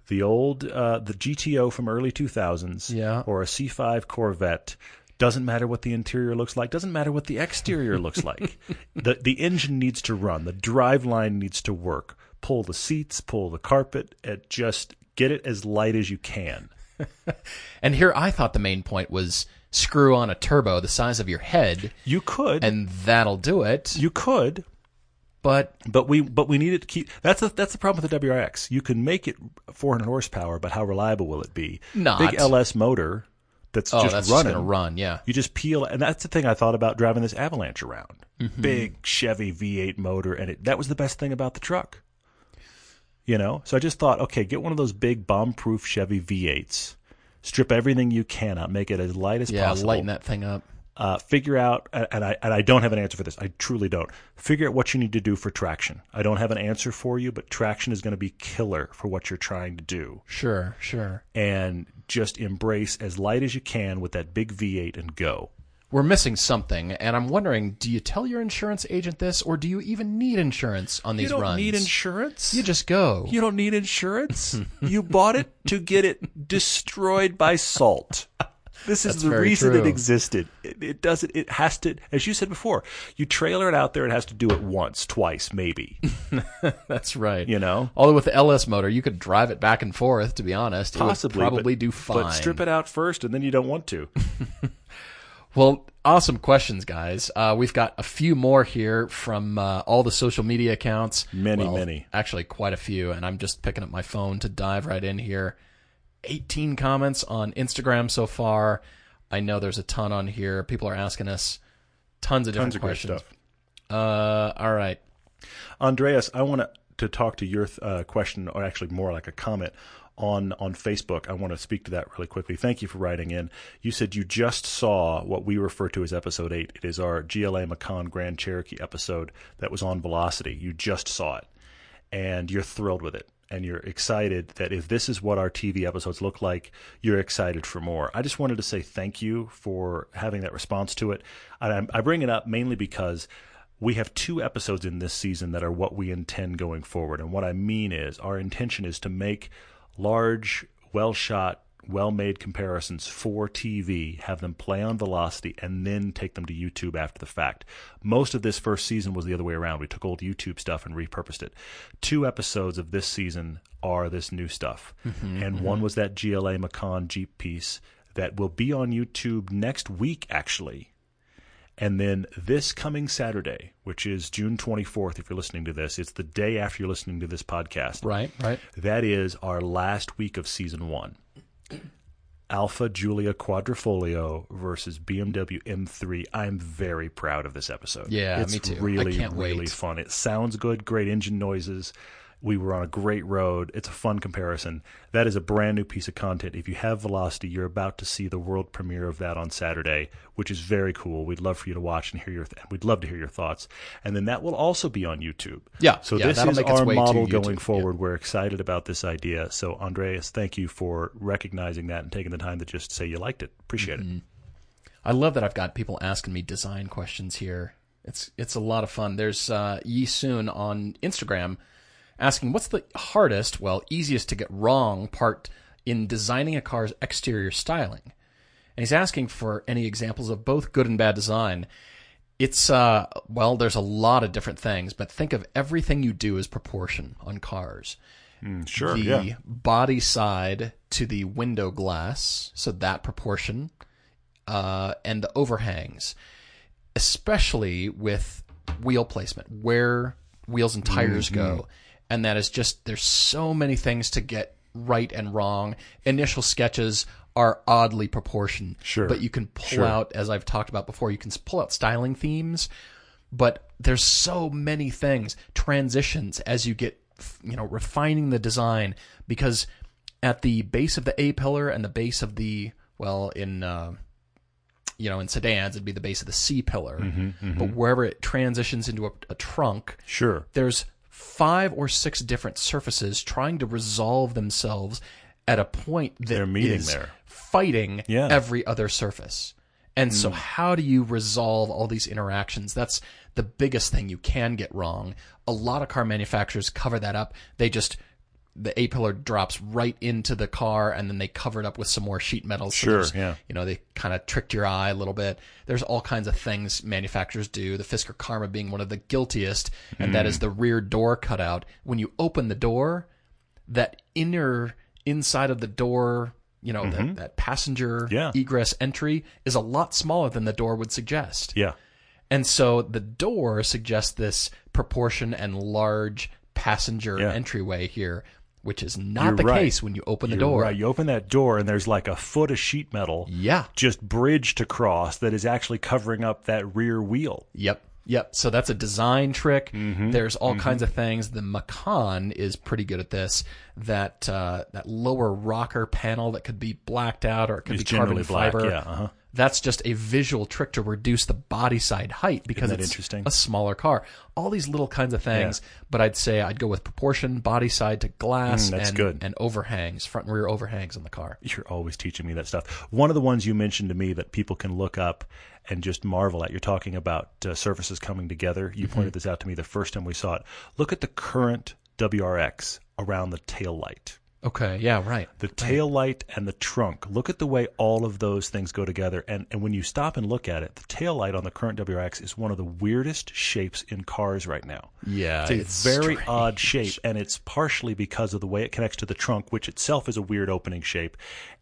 the old uh, the GTO from early 2000s, Yeah. or a C5 Corvette. Doesn't matter what the interior looks like. Doesn't matter what the exterior looks like. the The engine needs to run. The drive line needs to work. Pull the seats, pull the carpet, and just get it as light as you can. And here, I thought the main point was screw on a turbo the size of your head, You could, and that'll do it. you could, But But we but we need it to keep. That's the that's the problem with the WRX. You can make it 400 horsepower, but how reliable will it be? Not. big LS motor that's oh, just that's running. just run. Yeah. You just peel, and that's the thing I thought about driving this Avalanche around. Mm-hmm. Big Chevy V8 motor, and it, that was the best thing about the truck. You know, so I just thought, okay, get one of those big bomb-proof Chevy V8s, strip everything you can out, make it as light as Yeah, possible lighten that thing up. Uh, figure out, and I and I don't have an answer for this. I truly don't. Figure out what you need to do for traction. I don't have an answer for you, but traction is going to be killer for what you're trying to do. Sure, sure. And just embrace as light as you can with that big V8 and go. We're missing something, and I'm wondering: Do you tell your insurance agent this, or do you even need insurance on these runs? you don't runs? need insurance. You just go. you don't need insurance. you bought it to get it destroyed by salt. This is That's the reason it existed. It, it doesn't. It has to. As you said before, you trailer it out there. It has to do it once, twice, maybe. That's right. You know. Although with the LS motor, you could drive it back and forth. To be honest, Possibly, probably but, do fine. But strip it out first, and then you don't want to. Well, awesome questions, guys. Uh, we've got a few more here from uh, all the social media accounts. Many, Well, many. Actually, quite a few. And I'm just picking up my phone to dive right in here. 18 comments on Instagram so far. I know there's a ton on here. People are asking us tons of different Tons of questions. stuff. Uh, all right. Andreas, I want to to talk to your uh, question, or actually more like a comment on on Facebook. I want to speak to that really quickly. Thank you for writing in. You said you just saw what we refer to as episode eight. It is our GLA Macan Grand Cherokee episode that was on Velocity. You just saw it, and you're thrilled with it. And you're excited that if this is what our TV episodes look like, you're excited for more. I just wanted to say thank you for having that response to it. I, I bring it up mainly because we have two episodes in this season that are what we intend going forward. And what I mean is, our intention is to make large, well shot, well made comparisons for TV, have them play on Velocity, and then take them to YouTube after the fact. Most of this first season was the other way around. We took old YouTube stuff and repurposed it. Two episodes of this season are this new stuff. Mm-hmm, and mm-hmm. one was that GLA Macan Jeep piece that will be on YouTube next week, actually And then this coming Saturday, which is June 24th, if you're listening to this, it's the day after you're listening to this podcast. Right, right. That is our last week of season one. Alfa Giulia Quadrifoglio versus BMW M3. I'm very proud of this episode. Yeah, it's me too. I really, can't really wait. fun. It sounds good, great engine noises. We were on a great road. It's a fun comparison. That is a brand new piece of content. If you have Velocity, you're about to see the world premiere of that on Saturday, which is very cool. We'd love for you to watch and hear your. Th- we'd love to hear your thoughts. And then that will also be on YouTube. Yeah, So yeah, this is our model going yeah. forward. We're excited about this idea. So Andreas, thank you for recognizing that and taking the time to just say you liked it. Appreciate Mm-hmm. it. I love that I've got people asking me design questions here. It's it's a lot of fun. There's uh, Yi Soon on Instagram asking what's the hardest, well, easiest to get wrong part in designing a car's exterior styling, and he's asking for any examples of both good and bad design. It's uh well, there's a lot of different things, but think of everything you do as proportion on cars Sure. the yeah. body side to the window glass, so that proportion, uh, and the overhangs, especially with wheel placement, where wheels and tires Mm-hmm. go. And that is just, there's so many things to get right and wrong. Initial sketches are oddly proportioned. Sure. But you can pull Sure. out, as I've talked about before, you can pull out styling themes but there's so many things transitions as you get you know refining the design because at the base of the a pillar and the base of the well in uh, you know in sedans it'd be the base of the c pillar but wherever it transitions into a, a trunk Sure. there's five or six different surfaces trying to resolve themselves at a point that They're meeting is there. fighting Yeah. every other surface. And so mm. how do you resolve all these interactions? That's the biggest thing you can get wrong. A lot of car manufacturers cover that up. They just the A pillar drops right into the car and then they cover it up with some more sheet metal. So Sure, yeah. You know, they kind of tricked your eye a little bit. There's all kinds of things manufacturers do. The Fisker Karma being one of the guiltiest, and that is the rear door cutout. When you open the door, that inner inside of the door, you know, that, that passenger Mm-hmm. Yeah. egress entry is a lot smaller than the door would suggest. Yeah. And so the door suggests this proportion and large passenger Yeah. entryway here, which is not You're the right. case when you open the You're door. Right. You open that door and there's like a foot of sheet metal. Yeah. Just bridged across that is actually covering up that rear wheel. Yep. Yep. So that's a design trick. Mm-hmm. There's all kinds of things. The Macan is pretty good at this. That uh, that lower rocker panel that could be blacked out or it could It's be carbon black, fiber. yeah, uh-huh. That's just a visual trick to reduce the body side height because it's interesting? a smaller car. All these little kinds of things. But I'd say I'd go with proportion, body side to glass, Mm, that's and, good. and overhangs, front and rear overhangs on the car. You're always teaching me that stuff. One of the ones you mentioned to me that people can look up and just marvel at. You're talking about uh, surfaces coming together. You Mm-hmm. pointed this out to me the first time we saw it. Look at the current WRX around the tail light. Okay. Yeah. Right. The tail light and the trunk. Look at the way all of those things go together. And, and when you stop and look at it, the tail light on the current WRX is one of the weirdest shapes in cars right now. Yeah. It's a it's very strange. odd shape, and it's partially because of the way it connects to the trunk, which itself is a weird opening shape,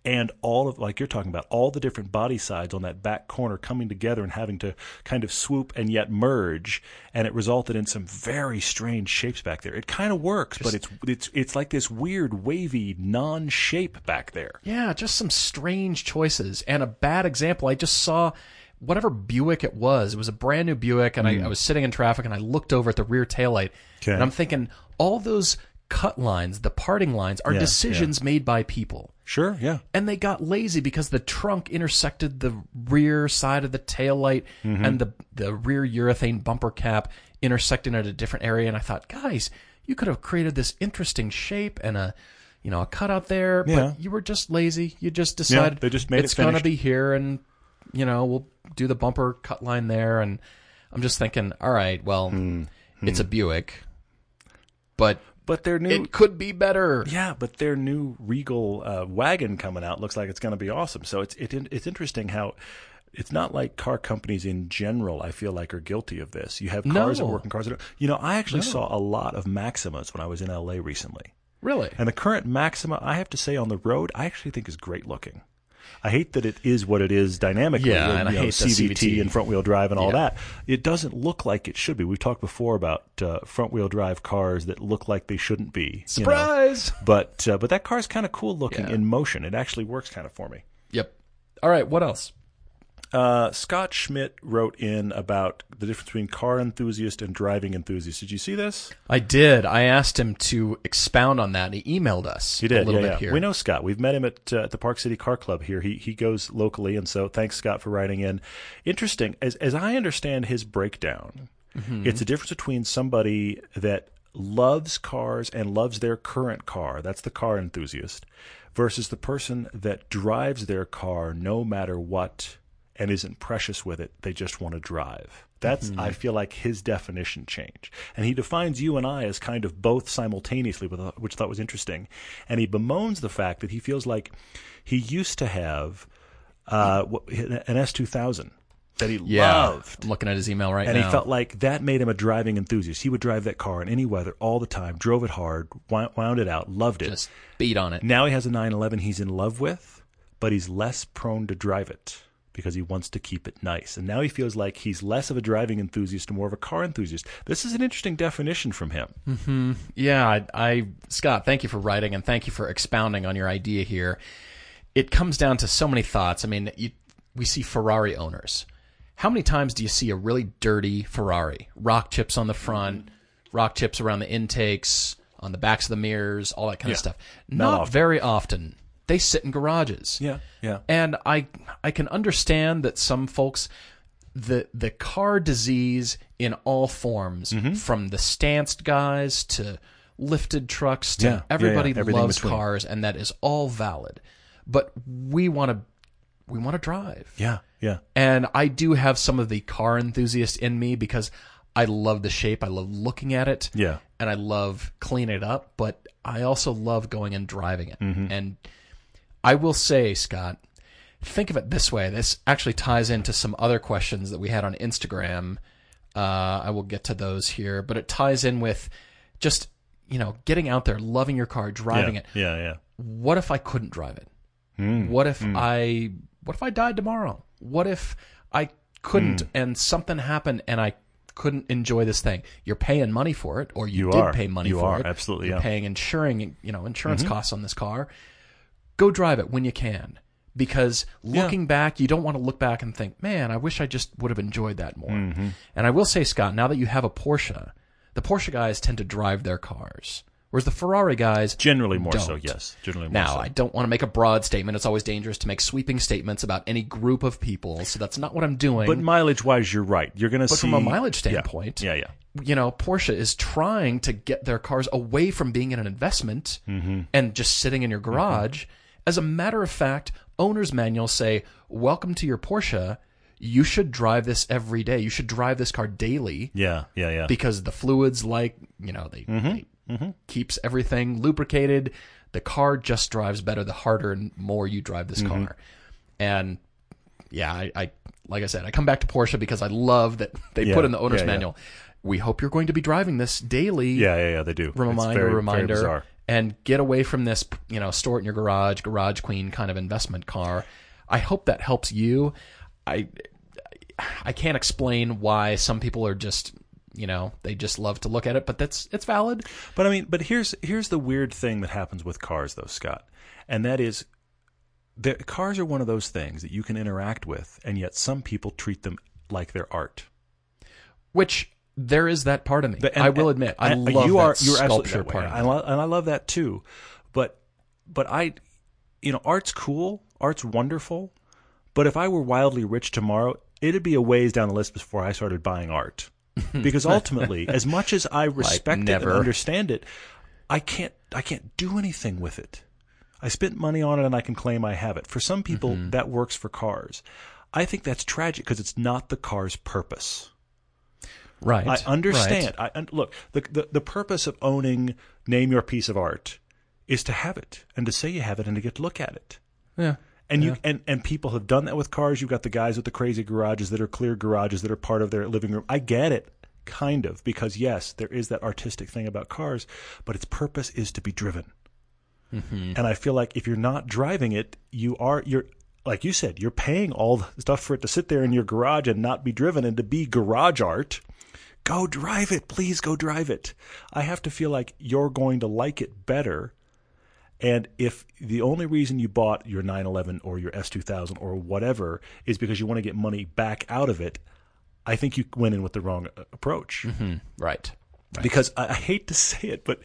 and all of like you're talking about all the different body sides on that back corner coming together and having to kind of swoop and yet merge, and it resulted in some very strange shapes back there. It kind of works, but it's it's it's like this weird wavy non-shape back there. Yeah, just some strange choices and a bad example. I just saw whatever Buick it was. It was a brand new Buick, and I, hmm. I was sitting in traffic and I looked over at the rear taillight, Okay. and I'm thinking all those cut lines, the parting lines, are Yeah, decisions made by people. Sure, yeah. And they got lazy because the trunk intersected the rear side of the taillight and the the rear urethane bumper cap intersecting at a different area. And I thought, guys, you could have created this interesting shape and a you know a cutout there, Yeah. but you were just lazy. You just decided they just made it it's going to be here, and you know we'll do the bumper cut line there. And I'm just thinking, all right, well, Hmm. it's a Buick, but But their new it could be better. Yeah, but their new Regal uh, wagon coming out looks like it's going to be awesome. So it's it, it's interesting how it's not like car companies in general. I feel like are guilty of this. You have cars that No. work and cars that don't. You know, I actually saw a lot of Maximas when I was in L.A. recently, Really? and the current Maxima, I have to say, on the road, I actually think is great looking. I hate that it is what it is dynamically. Yeah, you and I know, hate CVT, CVT. and front wheel drive and all Yeah. that. It doesn't look like it should be. We've talked before about uh, front wheel drive cars that look like they shouldn't be. you know. Surprise! But uh, but that car's kind of cool looking Yeah. in motion. It actually works kind of for me. Yep. All right. What else? Uh, Scott Schmidt wrote in about the difference between car enthusiast and driving enthusiast. Did you see this? I did. I asked him to expound on that. He emailed us He did. a little yeah, bit yeah. here. We know Scott. We've met him at, uh, at the Park City Car Club here. He he goes locally, and so thanks Scott for writing in. Interesting. As as I understand his breakdown, Mm-hmm. it's a difference between somebody that loves cars and loves their current car. That's the car enthusiast, versus the person that drives their car no matter what and isn't precious with it. They just want to drive. That's Mm-hmm. I feel like his definition change, and he defines you and I as kind of both simultaneously, which I thought was interesting. And he bemoans the fact that he feels like he used to have uh, an S two thousand that he yeah. loved, I'm looking at his email right and now. And he felt like that made him a driving enthusiast. He would drive that car in any weather, all the time, drove it hard, wound wound it out, loved it. just beat on it. Now he has a 911 he's in love with, but he's less prone to drive it because he wants to keep it nice. And now he feels like he's less of a driving enthusiast and more of a car enthusiast. This is an interesting definition from him. Mm-hmm. Yeah, I, I Scott, thank you for writing and thank you for expounding on your idea here. It comes down to so many thoughts. I mean, you, we see Ferrari owners. How many times do you see a really dirty Ferrari? Rock chips on the front, rock chips around the intakes, on the backs of the mirrors, all that kind Yeah. of stuff. Not Not, often. very often. They sit in garages. Yeah, yeah. And I I can understand that some folks the the car disease in all forms Mm-hmm. from the stanced guys to lifted trucks to Yeah, yeah, yeah, everybody loves between. cars and that is all valid. But we want to we want to drive. Yeah, yeah. And I do have some of the car enthusiast in me because I love the shape. I love looking at it. Yeah. And I love cleaning it up, but I also love going and driving it. Mm-hmm. And I will say, Scott, think of it this way. This actually ties into some other questions that we had on Instagram. Uh, I will get to those here, but it ties in with just, you know, getting out there, loving your car, driving yeah, it. Yeah, yeah. What if I couldn't drive it? Hmm. What if I what if I died tomorrow? What if I couldn't Hmm. and something happened and I couldn't enjoy this thing? You're paying money for it, or you, You did are. pay money You for are, it. absolutely, You're yeah. Mm-hmm. paying insuring, you know, insurance costs on this car. Go drive it when you can. Because looking back, you don't want to look back and think, man, I wish I just would have enjoyed that more. Mm-hmm. And I will say, Scott, now that you have a Porsche, the Porsche guys tend to drive their cars. Whereas the Ferrari guys Generally more so, don't. yes. Generally more now, so. I don't want to make a broad statement. It's always dangerous to make sweeping statements about any group of people, so that's not what I'm doing. but mileage wise, you're right. You're going to see. But from a mileage standpoint, Yeah, yeah. you know, Porsche is trying to get their cars away from being an investment Mm-hmm. and just sitting in your garage. As a matter of fact, owner's manuals say, "Welcome to your Porsche. You should drive this every day. You should drive this car daily." Yeah, yeah, yeah. because the fluids like you know they, mm-hmm, they mm-hmm. keeps everything lubricated the car just drives better the harder and more you drive this mm-hmm. car and yeah I, I like i said i come back to porsche because i love that they Yeah, put in the owner's yeah, yeah. manual we hope you're going to be driving this daily yeah, yeah, yeah, they do. Reminder very, very reminder bizarre. And get away from this you know store it in your garage garage queen kind of investment car. I hope that helps you. I i can't explain why some people are just you know they just love to look at it but that's it's valid. But I mean, but here's here's the weird thing that happens with cars, though, Scott, and that is, the cars are one of those things that you can interact with, and yet some people treat them like they're art. which there is that part of me But- and- i will and- admit i love you that are you're sculpture part of I and I love that too. But but I, you know, art's cool, art's wonderful. But if I were wildly rich tomorrow, it'd be a ways down the list before I started buying art. Because ultimately, as much as I respect it never. and understand it, I can't I can't do anything with it. I spent money on it and I can claim I have it. For some people, Mm-hmm. that works for cars. I think that's tragic because it's not the car's purpose. Right I understand. right. I look the, the the purpose of owning name your piece of art is to have it and to say you have it and to get to look at it. yeah And you and and people have done that with cars. You've got the guys with the crazy garages that are clear garages that are part of their living room. I get it, kind of, because yes, there is that artistic thing about cars, but its purpose is to be driven. Mm-hmm. And I feel like if you're not driving it, you are you're like you said, you're paying all the stuff for it to sit there in your garage and not be driven and to be garage art. Go drive it. Please go drive it. I have to feel like you're going to like it better. And if the only reason you bought your 911 or your S2000 or whatever is because you want to get money back out of it, I think you went in with the wrong uh, approach. Right. Because I, I hate to say it, but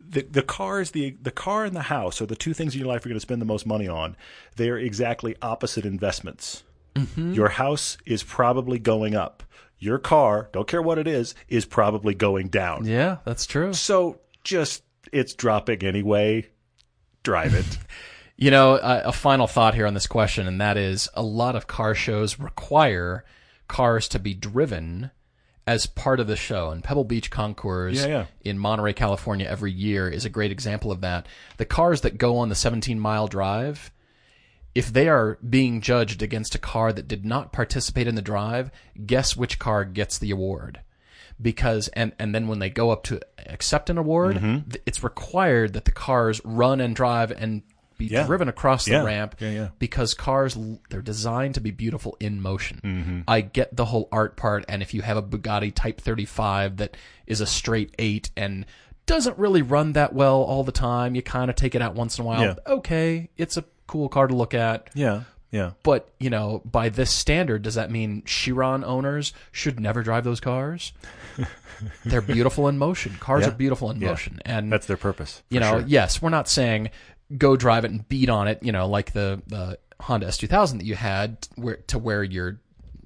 the the cars the the car and the house are the two things in your life you're going to spend the most money on. They are exactly opposite investments. Your house is probably going up. Your car, don't care what it is, is probably going down. Yeah, that's true. So just it's dropping anyway. Drive it. You know, a, a final thought here on this question, and that is a lot of car shows require cars to be driven as part of the show. And Pebble Beach Concours Yeah, yeah. in Monterey, California, every year is a great example of that. The cars that go on the 17 mile drive, if they are being judged against a car that did not participate in the drive, guess which car gets the award? Because and and then when they go up to accept an award, Mm-hmm. it's required that the cars run and drive and be Yeah. driven across the Yeah. ramp Yeah, yeah. because cars they're designed to be beautiful in motion. Mm-hmm. I get the whole art part and if you have a Bugatti Type 35 that is a straight 8 and doesn't really run that well all the time, you kind of take it out once in a while. Yeah. Okay, it's a cool car to look at. yeah, yeah. But, you know, by this standard, does that mean Chiron owners should never drive those cars? They're beautiful in motion. Cars Yeah. are beautiful in Yeah. motion. And That's their purpose. you know, sure. yes, we're not saying go drive it and beat on it, you know, like the the Honda S2000 that you had where to where you're,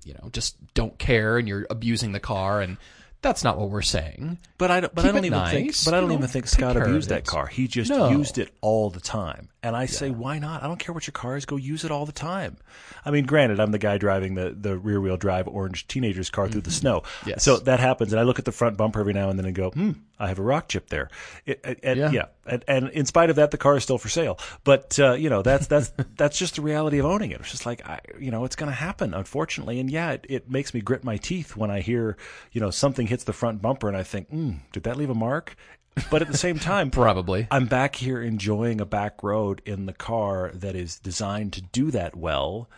you know, just don't care and you're abusing the car and that's not what we're saying. But I don't, but Keep I don't it even think. But I don't even think Scott abused that car. He just No. used it all the time. And I say, why not? I don't care what your car is. Go use it all the time. I mean, granted, I'm the guy driving the, the rear wheel drive orange teenager's car through the snow. Mm-hmm. Yes. So that happens, and I look at the front bumper every now and then and go, hmm, I have a rock chip there. It, it- and, Yeah. yeah. And, and in spite of that, the car is still for sale. But uh, you know, that's that's that's just the reality of owning it. It's just like I, you know, it's going to happen, unfortunately. And yeah, it, it makes me grit my teeth when I hear, you know, something hits the front bumper, and I think, mm, did that leave a mark? But at the same time, Probably. I'm back here enjoying a back road in the car that is designed to do that well.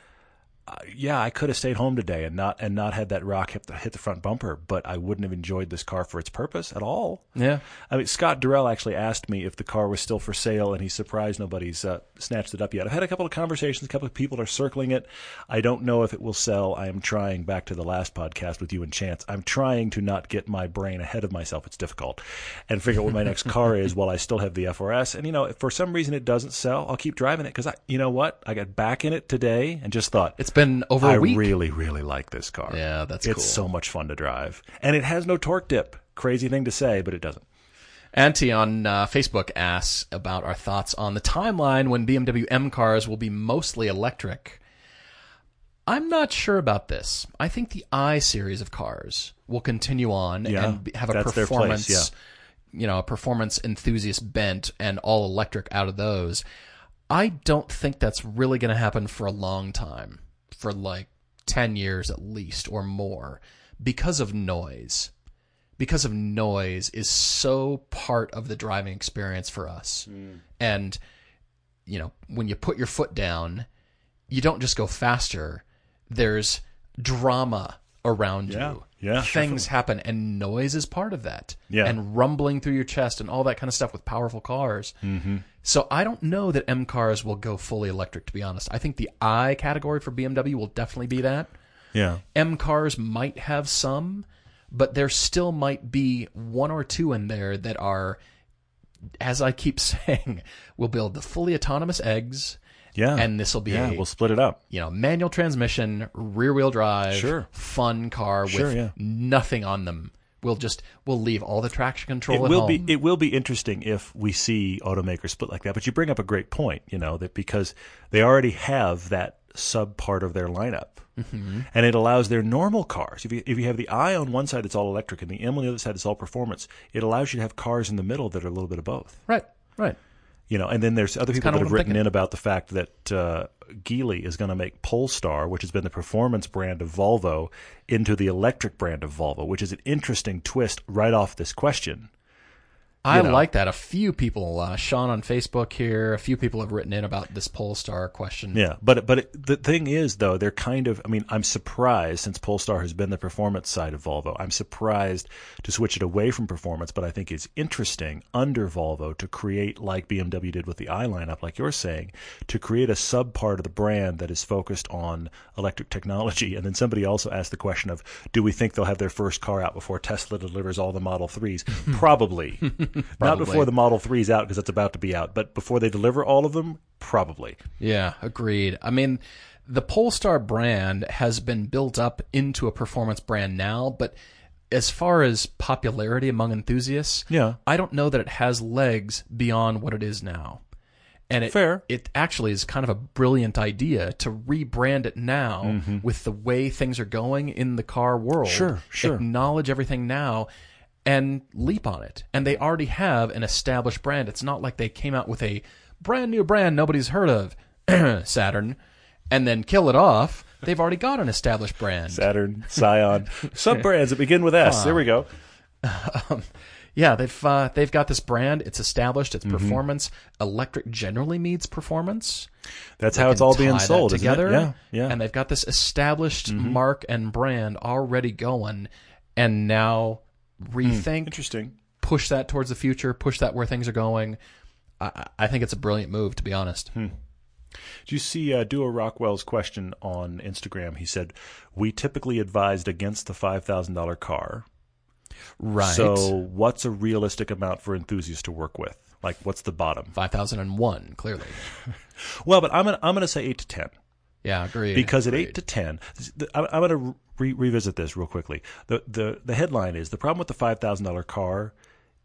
Yeah, I could have stayed home today and not and not had that rock hit the, hit the front bumper, but I wouldn't have enjoyed this car for its purpose at all. Yeah. I mean, Scott Durrell actually asked me if the car was still for sale, and he's surprised nobody's uh, snatched it up yet. I've had a couple of conversations. A couple of people are circling it. I don't know if it will sell. I am trying. Back to the last podcast with you and Chance. I'm trying to not get my brain ahead of myself. It's difficult, and figure out what my next car is while I still have the FRS. And you know, if for some reason it doesn't sell, I'll keep driving it because I, you know what, I got back in it today and just thought It's been over a I week. I really, really like this car. Yeah, that's it's cool. so much fun to drive, and it has no torque dip. Crazy thing to say, but it doesn't. Auntie on uh, Facebook asks about our thoughts on the timeline when BMW M cars will be mostly electric. I'm not sure about this. I think the i series of cars will continue on Yeah, and have a place, performance, yeah. you know, a performance enthusiast bent and all electric out of those. I don't think that's really going to happen for a long time, for like 10 years at least or more, because of noise because of noise is so part of the driving experience for us. Hmm. And you know, when you put your foot down, you don't just go faster. There's drama around Yeah. you. Yeah, Things happen and noise is part of that. Yeah. And rumbling through your chest and all that kind of stuff with powerful cars. Mm-hmm. So I don't know that M cars will go fully electric to be honest. I think the I category for BMW will definitely be that. Yeah. M cars might have some, but there still might be one or two in there that are, as I keep saying, will build the fully autonomous eggs. Yeah. And this will be yeah, a we'll split it up. you know manual transmission, rear wheel drive, Sure. fun car Sure, with yeah. nothing on them. We'll just we'll leave all the traction control It will home. be it will be interesting if we see automakers split like that. But you bring up a great point, you know, that because they already have that sub part of their lineup, Mm-hmm. and it allows their normal cars. If you if you have the I on one side that's all electric and the M on the other side that's all performance, it allows you to have cars in the middle that are a little bit of both. right, right. You know, and then there's other people that have written thinking. in about the fact that uh, Geely is going to make Polestar, which has been the performance brand of Volvo, into the electric brand of Volvo, which is an interesting twist right off this question. I know. like that. A few people, uh, Sean on Facebook here, a few people have written in about this Polestar question. Yeah, but but it, the thing is, though, they're kind of. I mean, I'm surprised since Polestar has been the performance side of Volvo. I'm surprised to switch it away from performance, but I think it's interesting under Volvo to create like BMW did with the i lineup, like you're saying, to create a sub part of the brand that is focused on electric technology. And then somebody also asked the question of, do we think they'll have their first car out before Tesla delivers all the Model Threes? Probably, not before the Model 3 is out because it's about to be out, but before they deliver all of them, probably. Yeah, agreed. I mean, the Polestar brand has been built up into a performance brand now, but as far as popularity among enthusiasts, Yeah. I don't know that it has legs beyond what it is now. And it, Fair. it actually is kind of a brilliant idea to rebrand it now with the way things are going in the car world. Mm-hmm. Sure, sure. Acknowledge everything now and leap on it. And they already have an established brand. It's not like they came out with a brand new brand nobody's heard of, Saturn, and then kill it off. They've already got an established brand. Saturn, Scion, sub brands that begin with S. There we go. Yeah, they've uh, they've got this brand. It's established. It's Mm-hmm. performance. Electric generally needs performance. That's They how it's all being sold isn't it? together. Yeah, yeah. Mm-hmm. And they've got this established mark and brand already going, and now rethink, Interesting. push that towards the future, push that where things are going. I, I think it's a brilliant move, to be honest. Hmm. Do you see uh, Duo Rockwell's question on Instagram? He said, "We typically advised against the five thousand dollar car. Right. So, what's a realistic amount for enthusiasts to work with? Like, what's the bottom? five thousand and one, clearly. Well, but I'm gonna I'm gonna say eight to ten. Yeah, agreed. because at agreed. eight to ten, I'm, I'm going to re- revisit this real quickly. the the The headline is the problem with the five thousand dollar car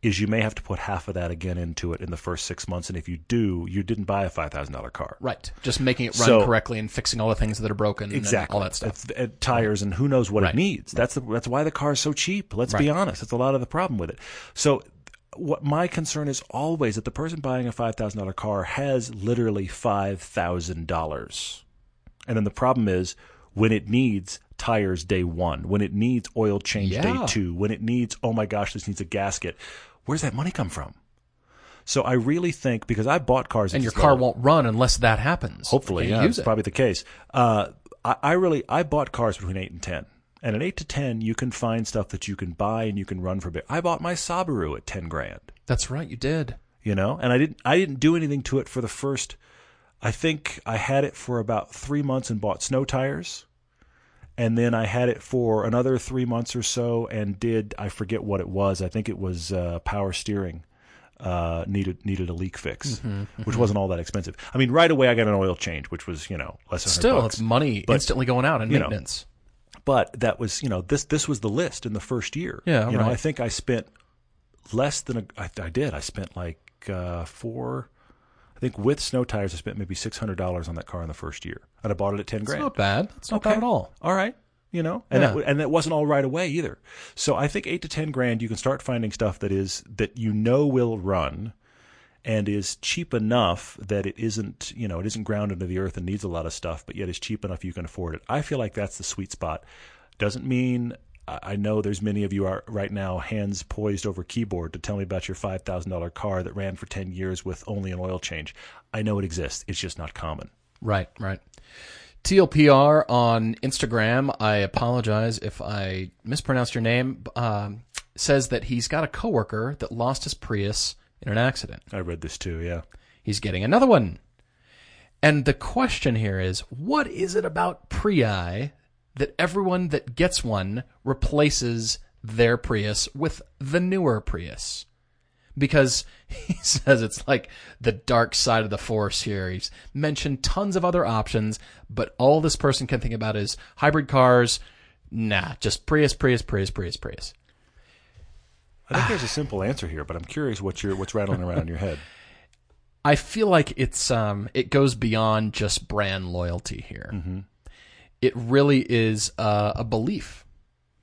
is you may have to put half of that again into it in the first six months, and if you do, you didn't buy a five thousand dollar car. Right. Just making it run So- correctly and fixing all the things that are broken Exactly, and all that stuff. It's- uh, tires and who knows what Right. it needs. That's the, that's why the car is so cheap. Let's be honest. That's a lot of the problem with it. So, what my concern is always that the person buying a five thousand dollar car has literally five thousand dollars, and then the problem is when it needs tires day one, when it needs oil change day two, when it needs oh my gosh this needs a gasket. Where's that money come from? So I really think because I bought cars and your car won't run unless that happens. Hopefully, You yeah, that's it. probably the case. Uh, I, I really I bought cars between eight and ten, and at eight to ten, you can find stuff that you can buy and you can run for a bit. I bought my Subaru at ten grand, That's right, you did. you know, and I didn't I didn't do anything to it for the first. I think I had it for about three months and bought snow tires, and then I had it for another three months or so and did I forget what it was. I think it was uh, power steering. Uh, needed needed a leak fix, Mm-hmm, which wasn't all that expensive. I mean, right away I got an oil change, which was you know less than Still, bucks. it's money But, instantly going out in you know, but that was you know this this was the list in the first year. Yeah, you know. I think I spent less than a, I, I did. I spent like uh, four. I think with snow tires, I spent maybe six hundred dollars on that car in the first year, and I bought it at ten It's grand. not bad. It's not bad at all. All right, you know, and Yeah. that, and that wasn't all right away either. So I think eight to ten grand, you can start finding stuff that is that you know will run, and is cheap enough that it isn't you know it isn't ground into the earth and needs a lot of stuff, but yet is cheap enough you can afford it. I feel like that's the sweet spot. Doesn't mean I know there's many of you are right now hands poised over keyboard to tell me about your five thousand dollar car that ran for ten years with only an oil change. I know it exists. It's just not common. Right, right. TLPR on Instagram, I apologize if I mispronounced your name, um, says that he's got a coworker that lost his Prius in an accident. I read this too. Yeah. He's getting another one. And the question here is what is it about Prii that everyone that gets one replaces their Prius with the newer Prius? Because he says it's like the dark side of the force here. He's mentioned tons of other options, but all this person can think about is hybrid cars. Nah, just Prius, Prius, Prius, Prius, Prius. I think there's a simple answer here, but I'm curious what you're what's rattling around in your head. I feel like it's um it goes beyond just brand loyalty here. It really is uh, a belief,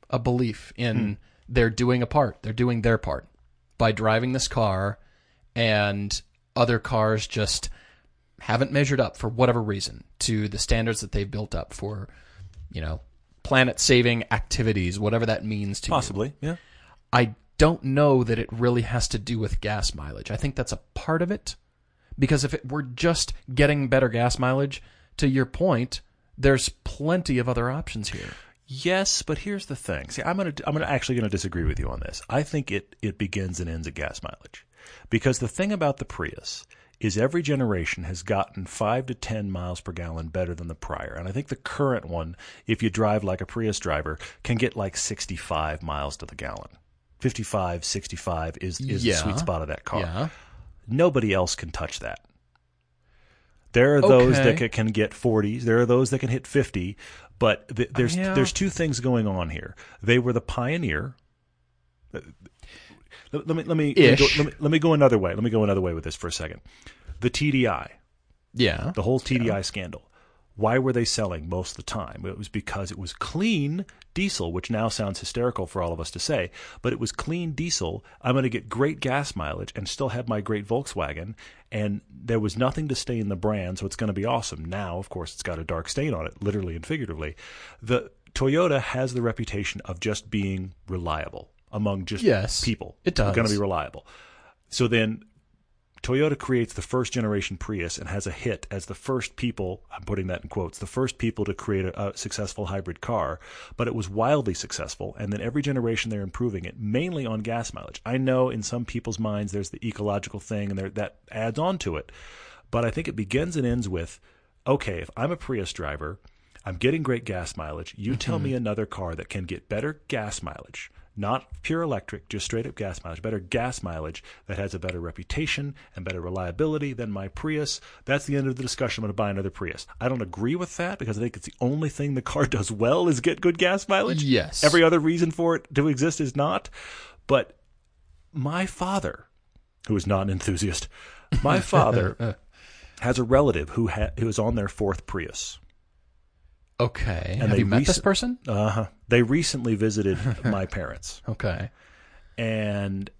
a belief in they're doing a part, they're doing their part by driving this car, and other cars just haven't measured up for whatever reason to the standards that they've built up for, you know, planet saving activities, whatever that means to you. Possibly, yeah. I don't know that it really has to do with gas mileage. I think that's a part of it. Because if it were just getting better gas mileage, to your point, there's plenty of other options here. Yes, but here's the thing. See, I'm gonna I'm gonna actually gonna disagree with you on this. I think it it begins and ends at gas mileage, because the thing about the Prius is every generation has gotten five to ten miles per gallon better than the prior, and I think the current one, if you drive like a Prius driver, can get like 65 miles to the gallon. 55, 65 is is Yeah. the sweet spot of that car. Yeah. Nobody else can touch that. There are those Okay. that can get 40s. There are those that can hit 50. But th- there's Yeah. there's two things going on here. They were the pioneer. Uh, Let, let me let me let me, go, let me let me go another way. Let me go another way with this for a second. The TDI, Yeah. the whole TDI scandal. Why were they selling most of the time? It was because it was clean diesel, which now sounds hysterical for all of us to say, but it was clean diesel. I'm going to get great gas mileage and still have my great Volkswagen. And there was nothing to stain the brand, so it's going to be awesome. Now, of course, it's got a dark stain on it, literally and figuratively. The Toyota has the reputation of just being reliable among just Yes, people. it does. It's going to be reliable. So then Toyota creates the first generation Prius and has a hit as the first people, I'm putting that in quotes, the first people to create a, a successful hybrid car, but it was wildly successful. And then every generation they're improving it, mainly on gas mileage. I know in some people's minds there's the ecological thing and that adds on to it. But I think it begins and ends with okay, if I'm a Prius driver, I'm getting great gas mileage. You tell me mm-hmm. another car that can get better gas mileage, not pure electric, just straight up gas mileage, better gas mileage that has a better reputation and better reliability than my Prius. That's the end of the discussion. I'm going to buy another Prius. I don't agree with that because I think it's the only thing the car does well is get good gas mileage. Yes. Every other reason for it to exist is not. But my father, who is not an enthusiast, my father has a relative who ha- who is on their fourth Prius. Okay. And Have they you met this person? Uh huh. They recently visited my parents, Okay. and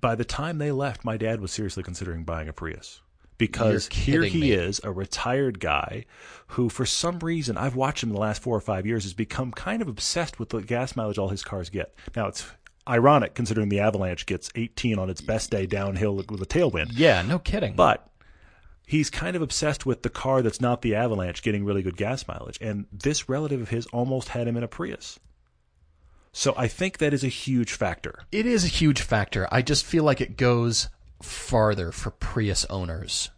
by the time they left, my dad was seriously considering buying a Prius because You're here he me. is, a retired guy who, for some reason, I've watched him the last four or five years, has become kind of obsessed with the gas mileage all his cars get. Now it's ironic considering the Avalanche gets 18 on its best day downhill with a tailwind. Yeah, no kidding. But he's kind of obsessed with the car that's not the Avalanche getting really good gas mileage. And this relative of his almost had him in a Prius. So I think that is a huge factor. it is a huge factor. I just feel like it goes farther for Prius owners.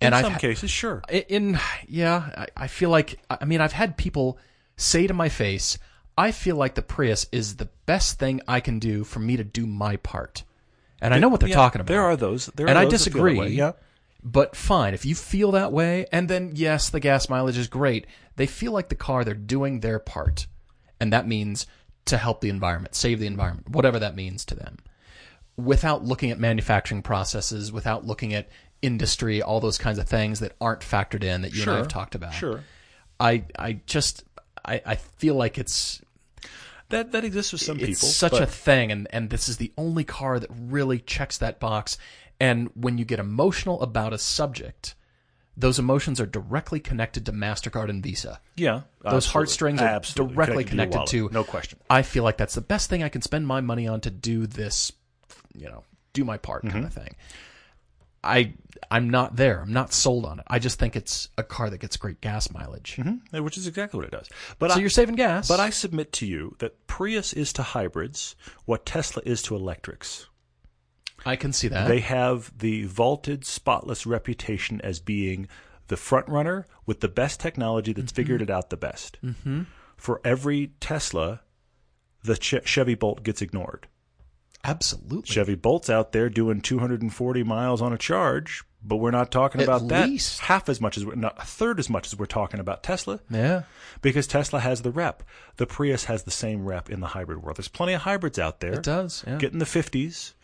In And some I've, cases, sure. In yeah I, I feel like i mean i've had people say to my face i feel like the prius is the best thing i can do for me to do my part and i know what they're Yeah, talking about There are those. There and are i those that feel that disagree Yeah. But fine if you feel that way and then yes the gas mileage is great they feel like the car they're doing their part and that means to help the environment save the environment whatever that means to them without looking at manufacturing processes without looking at industry all those kinds of things that aren't factored in that you and i have talked about Sure. I I just I, I feel like it's That that exists with some it's people. such but a thing and and this is the only car that really checks that box and when you get emotional about a subject those emotions are directly connected to Mastercard and Visa. yeah, Those heartstrings are Absolutely. directly Connected connected to, to no question. I feel like that's the best thing I can spend my money on to do this, you know, do my part Mm-hmm. kind of thing. I I'm not there. I'm not sold on it. I just think it's a car that gets great gas mileage. Mhm, Which is exactly what it does. But So I, you're saving gas. But I submit to you that Prius is to hybrids what Tesla is to electrics. I can see that. They have the vaulted, spotless reputation as being the front runner with the best technology that's figured it out the best. Mm-hmm. For every Tesla, the Ch- Chevy Bolt gets ignored. Absolutely. Chevy Bolt's out there doing 240 miles on a charge, but we're not talking At about that half as much as we're not a third as much as we're talking about Tesla Yeah. because Tesla has the rep. The Prius has the same rep in the hybrid world. There's plenty of hybrids out there. It does. Yeah. Get in the 50s.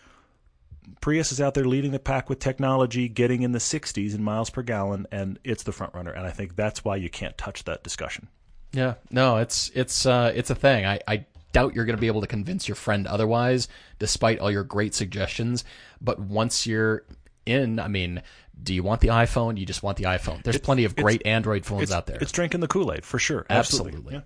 Prius is out there leading the pack with technology, getting in the 60s in miles per gallon, and it's the front runner. And I think that's why you can't touch that discussion. Yeah, no, it's it's uh, it's a thing. I, I doubt you're going to be able to convince your friend otherwise, despite all your great suggestions. But once you're in, I mean, do you want the iPhone? You just want the iPhone. There's plenty of great Android phones out there. it's drinking the Kool Aid for sure. Absolutely. Absolutely. Yeah.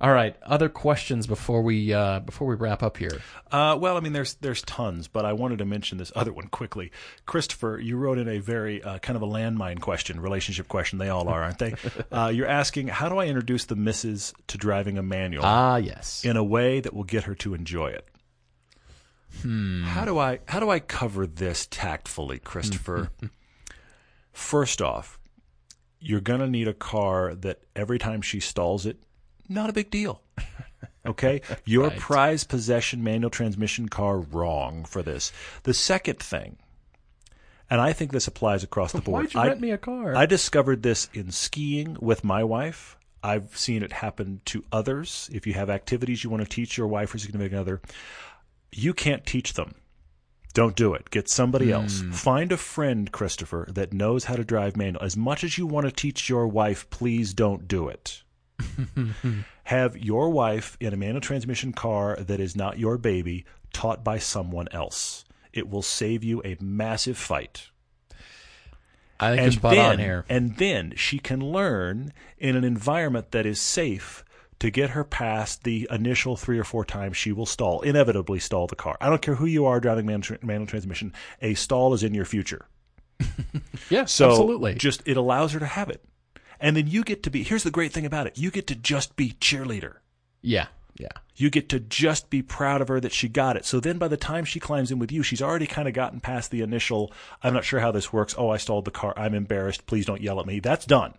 All right. Other questions before we uh, before we wrap up here. Uh, well, I mean, there's there's tons, but I wanted to mention this other one quickly. Christopher, you wrote in a very uh, kind of a landmine question, relationship question. They all are, aren't they? uh, you're asking, how do I introduce the missus to driving a manual Ah, yes. in a way that will get her to enjoy it? Hmm. How do I how do I cover this tactfully, Christopher? First off, you're going to need a car that every time she stalls it, not a big deal. Okay? Your Right. prized possession manual transmission car wrong for this. The second thing, and I think this applies across the board. Why'd you I, rent me a car? I discovered this in skiing with my wife. I've seen it happen to others. If you have activities you want to teach your wife or significant other, you can't teach them. Don't do it. Get somebody hmm. else. Find a friend, Christopher, that knows how to drive manual. As much as you want to teach your wife, please don't do it. have your wife in a manual transmission car that is not your baby taught by someone else. It will save you a massive fight I think and you're spot then, on here. And then she can learn in an environment that is safe to get her past the initial three or four times she will stall, inevitably stall the car. I don't care who you are driving manual, manual transmission, a stall is in your future. Yeah, So absolutely. just it allows her to have it. And then you get to be here's the great thing about it. You get to just be cheerleader. yeah, yeah. You get to just be proud of her that she got it. So then by the time she climbs in with you, she's already kind of gotten past the initial, I'm not sure how this works. Oh, I stalled the car. I'm embarrassed. Please don't yell at me. That's done.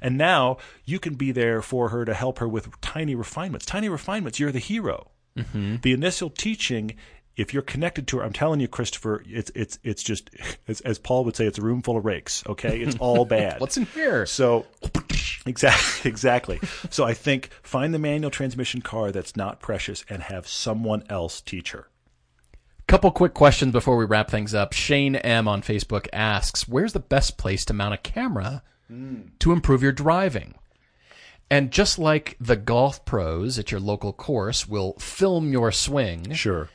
And now you can be there for her to help her with tiny refinements. Tiny refinements, you're the hero. Mm-hmm. The initial teaching, if you're connected to her, I'm telling you, Christopher, it's it's it's just as, as Paul would say, it's a room full of rakes. Okay, it's all bad. What's in here? So exactly, exactly. So I think find the manual transmission car that's not precious and have someone else teach her. Couple quick questions before we wrap things up. Shane M on Facebook asks, "Where's the best place to mount a camera to improve your driving?" And just like the golf pros at your local course will film your swing, Sure.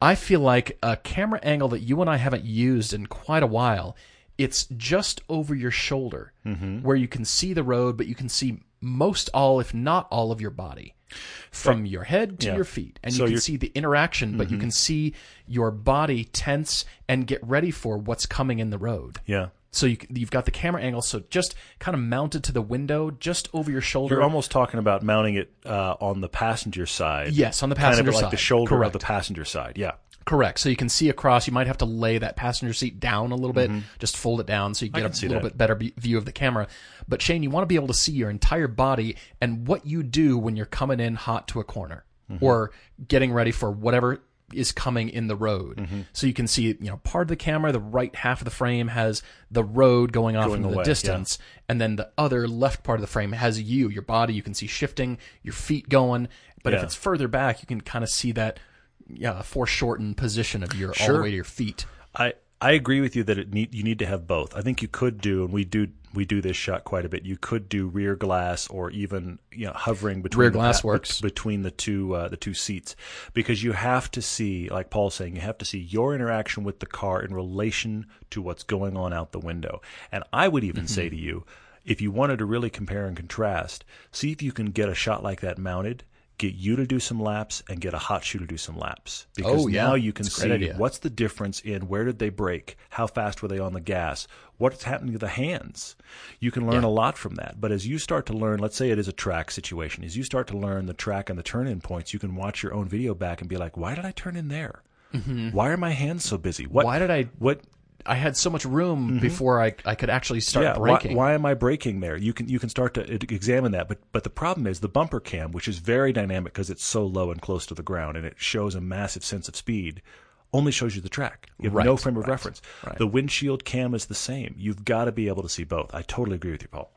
I feel like a camera angle that you and I haven't used in quite a while. It's just over your shoulder, Mm-hmm. where you can see the road, but you can see most all, if not all, of your body, from your head to Yeah. your feet, and So you can Mm-hmm. see the interaction. But you can see your body tense and get ready for what's coming in the road. Yeah. So you, you've got the camera angle, so just kind of mounted to the window, just over your shoulder. You're almost talking about mounting it uh, on the passenger side. Yes, on the passenger kind of like the side. shoulder Correct. of the passenger side. Yeah. Correct. So you can see across. You might have to lay that passenger seat down a little bit, just fold it down so you get a little that. bit better be- view of the camera. But Shane, you want to be able to see your entire body and what you do when you're coming in hot to a corner Mm-hmm. or getting ready for whatever is coming in the road. Mm-hmm. So you can see, you know, part of the camera, the right half of the frame has the road going off Going into away, the yeah. distance, and then the other left part of the frame has you, your body. You can see shifting, your feet going. But if it's further back, you can kind of see that yeah, foreshortened position of your all the way to your feet. I I agree with you that it need you need to have both. I think you could do, and we do we do this shot quite a bit. You could do rear glass or even you know hovering between Rear the glass pa- works. between the two uh, the two seats because you have to see, like Paul's saying, you have to see your interaction with the car in relation to what's going on out the window. And I would even Mm-hmm. say to you, if you wanted to really compare and contrast, see if you can get a shot like that mounted. Get you to do some laps and get a hot shoe to do some laps because Oh, yeah. now you can see what's the difference in where did they brake how fast were they on the gas, what's happening to the hands. You can learn a lot from that. But as you start to learn, let's say it is a track situation, as you start to learn the track and the turn in points, you can watch your own video back and be like, why did I turn in there? Why are my hands so busy? What, Mm-hmm. Why did I? what I had so much room before I I could actually start Mm-hmm. yeah, why, braking. why am I braking there? You can you can start to examine that, but but the problem is the bumper cam, which is very dynamic because it's so low and close to the ground, and it shows a massive sense of speed. Only shows you the track. You have no frame of right, reference. right. The windshield cam is the same. You've got to be able to see both. I totally agree with you, Paul.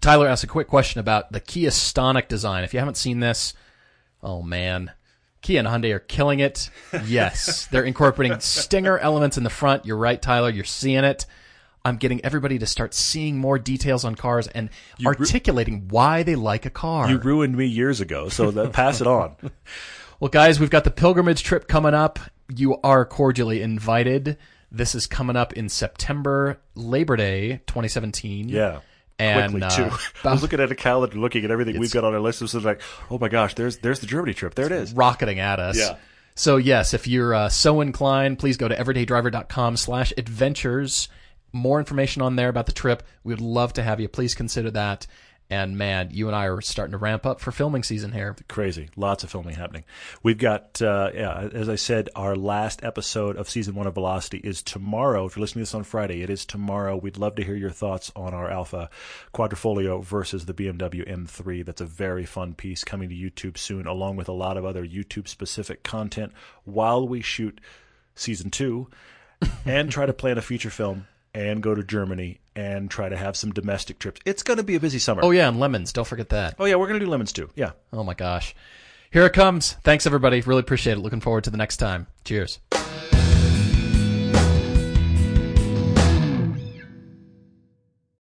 Tyler asked a quick question about the Kia Stonic design. If you haven't seen this, oh man, Kia and Hyundai are killing it. Yes, they're incorporating stinger elements in the front. You're right, Tyler. You're seeing it. I'm getting everybody to start seeing more details on cars and articulating why they like a car. You ruined me years ago, so that, pass it on. Well, guys, we've got the pilgrimage trip coming up. You are cordially invited. This is coming up in September, Labor Day 2017. Yeah. And quickly uh, too. I was looking at a calendar, looking at everything we've got on our list. It was like, oh my gosh, there's there's the Germany trip. There it is. rocketing at us. Yeah. So yes, if you're uh, so inclined, please go to everydaydriver.com slash adventures. More information on there about the trip. We would love to have you. Please consider that. And man, you and I are starting to ramp up for filming season here. Crazy, lots of filming happening. We've got, uh, yeah, as I said, our last episode of season one of Velocity is tomorrow. If you're listening to this on Friday, it is tomorrow. We'd love to hear your thoughts on our Alfa Quadrifoglio versus the BMW M3. That's a very fun piece coming to YouTube soon, along with a lot of other YouTube specific content while we shoot season two and try to plan a feature film and go to Germany and try to have some domestic trips. It's going to be a busy summer. Oh yeah, and lemons. Don't forget that. oh yeah, we're going to do lemons too. Yeah. Oh my gosh. Here it comes. Thanks everybody. Really appreciate it. Looking forward to the next time. Cheers.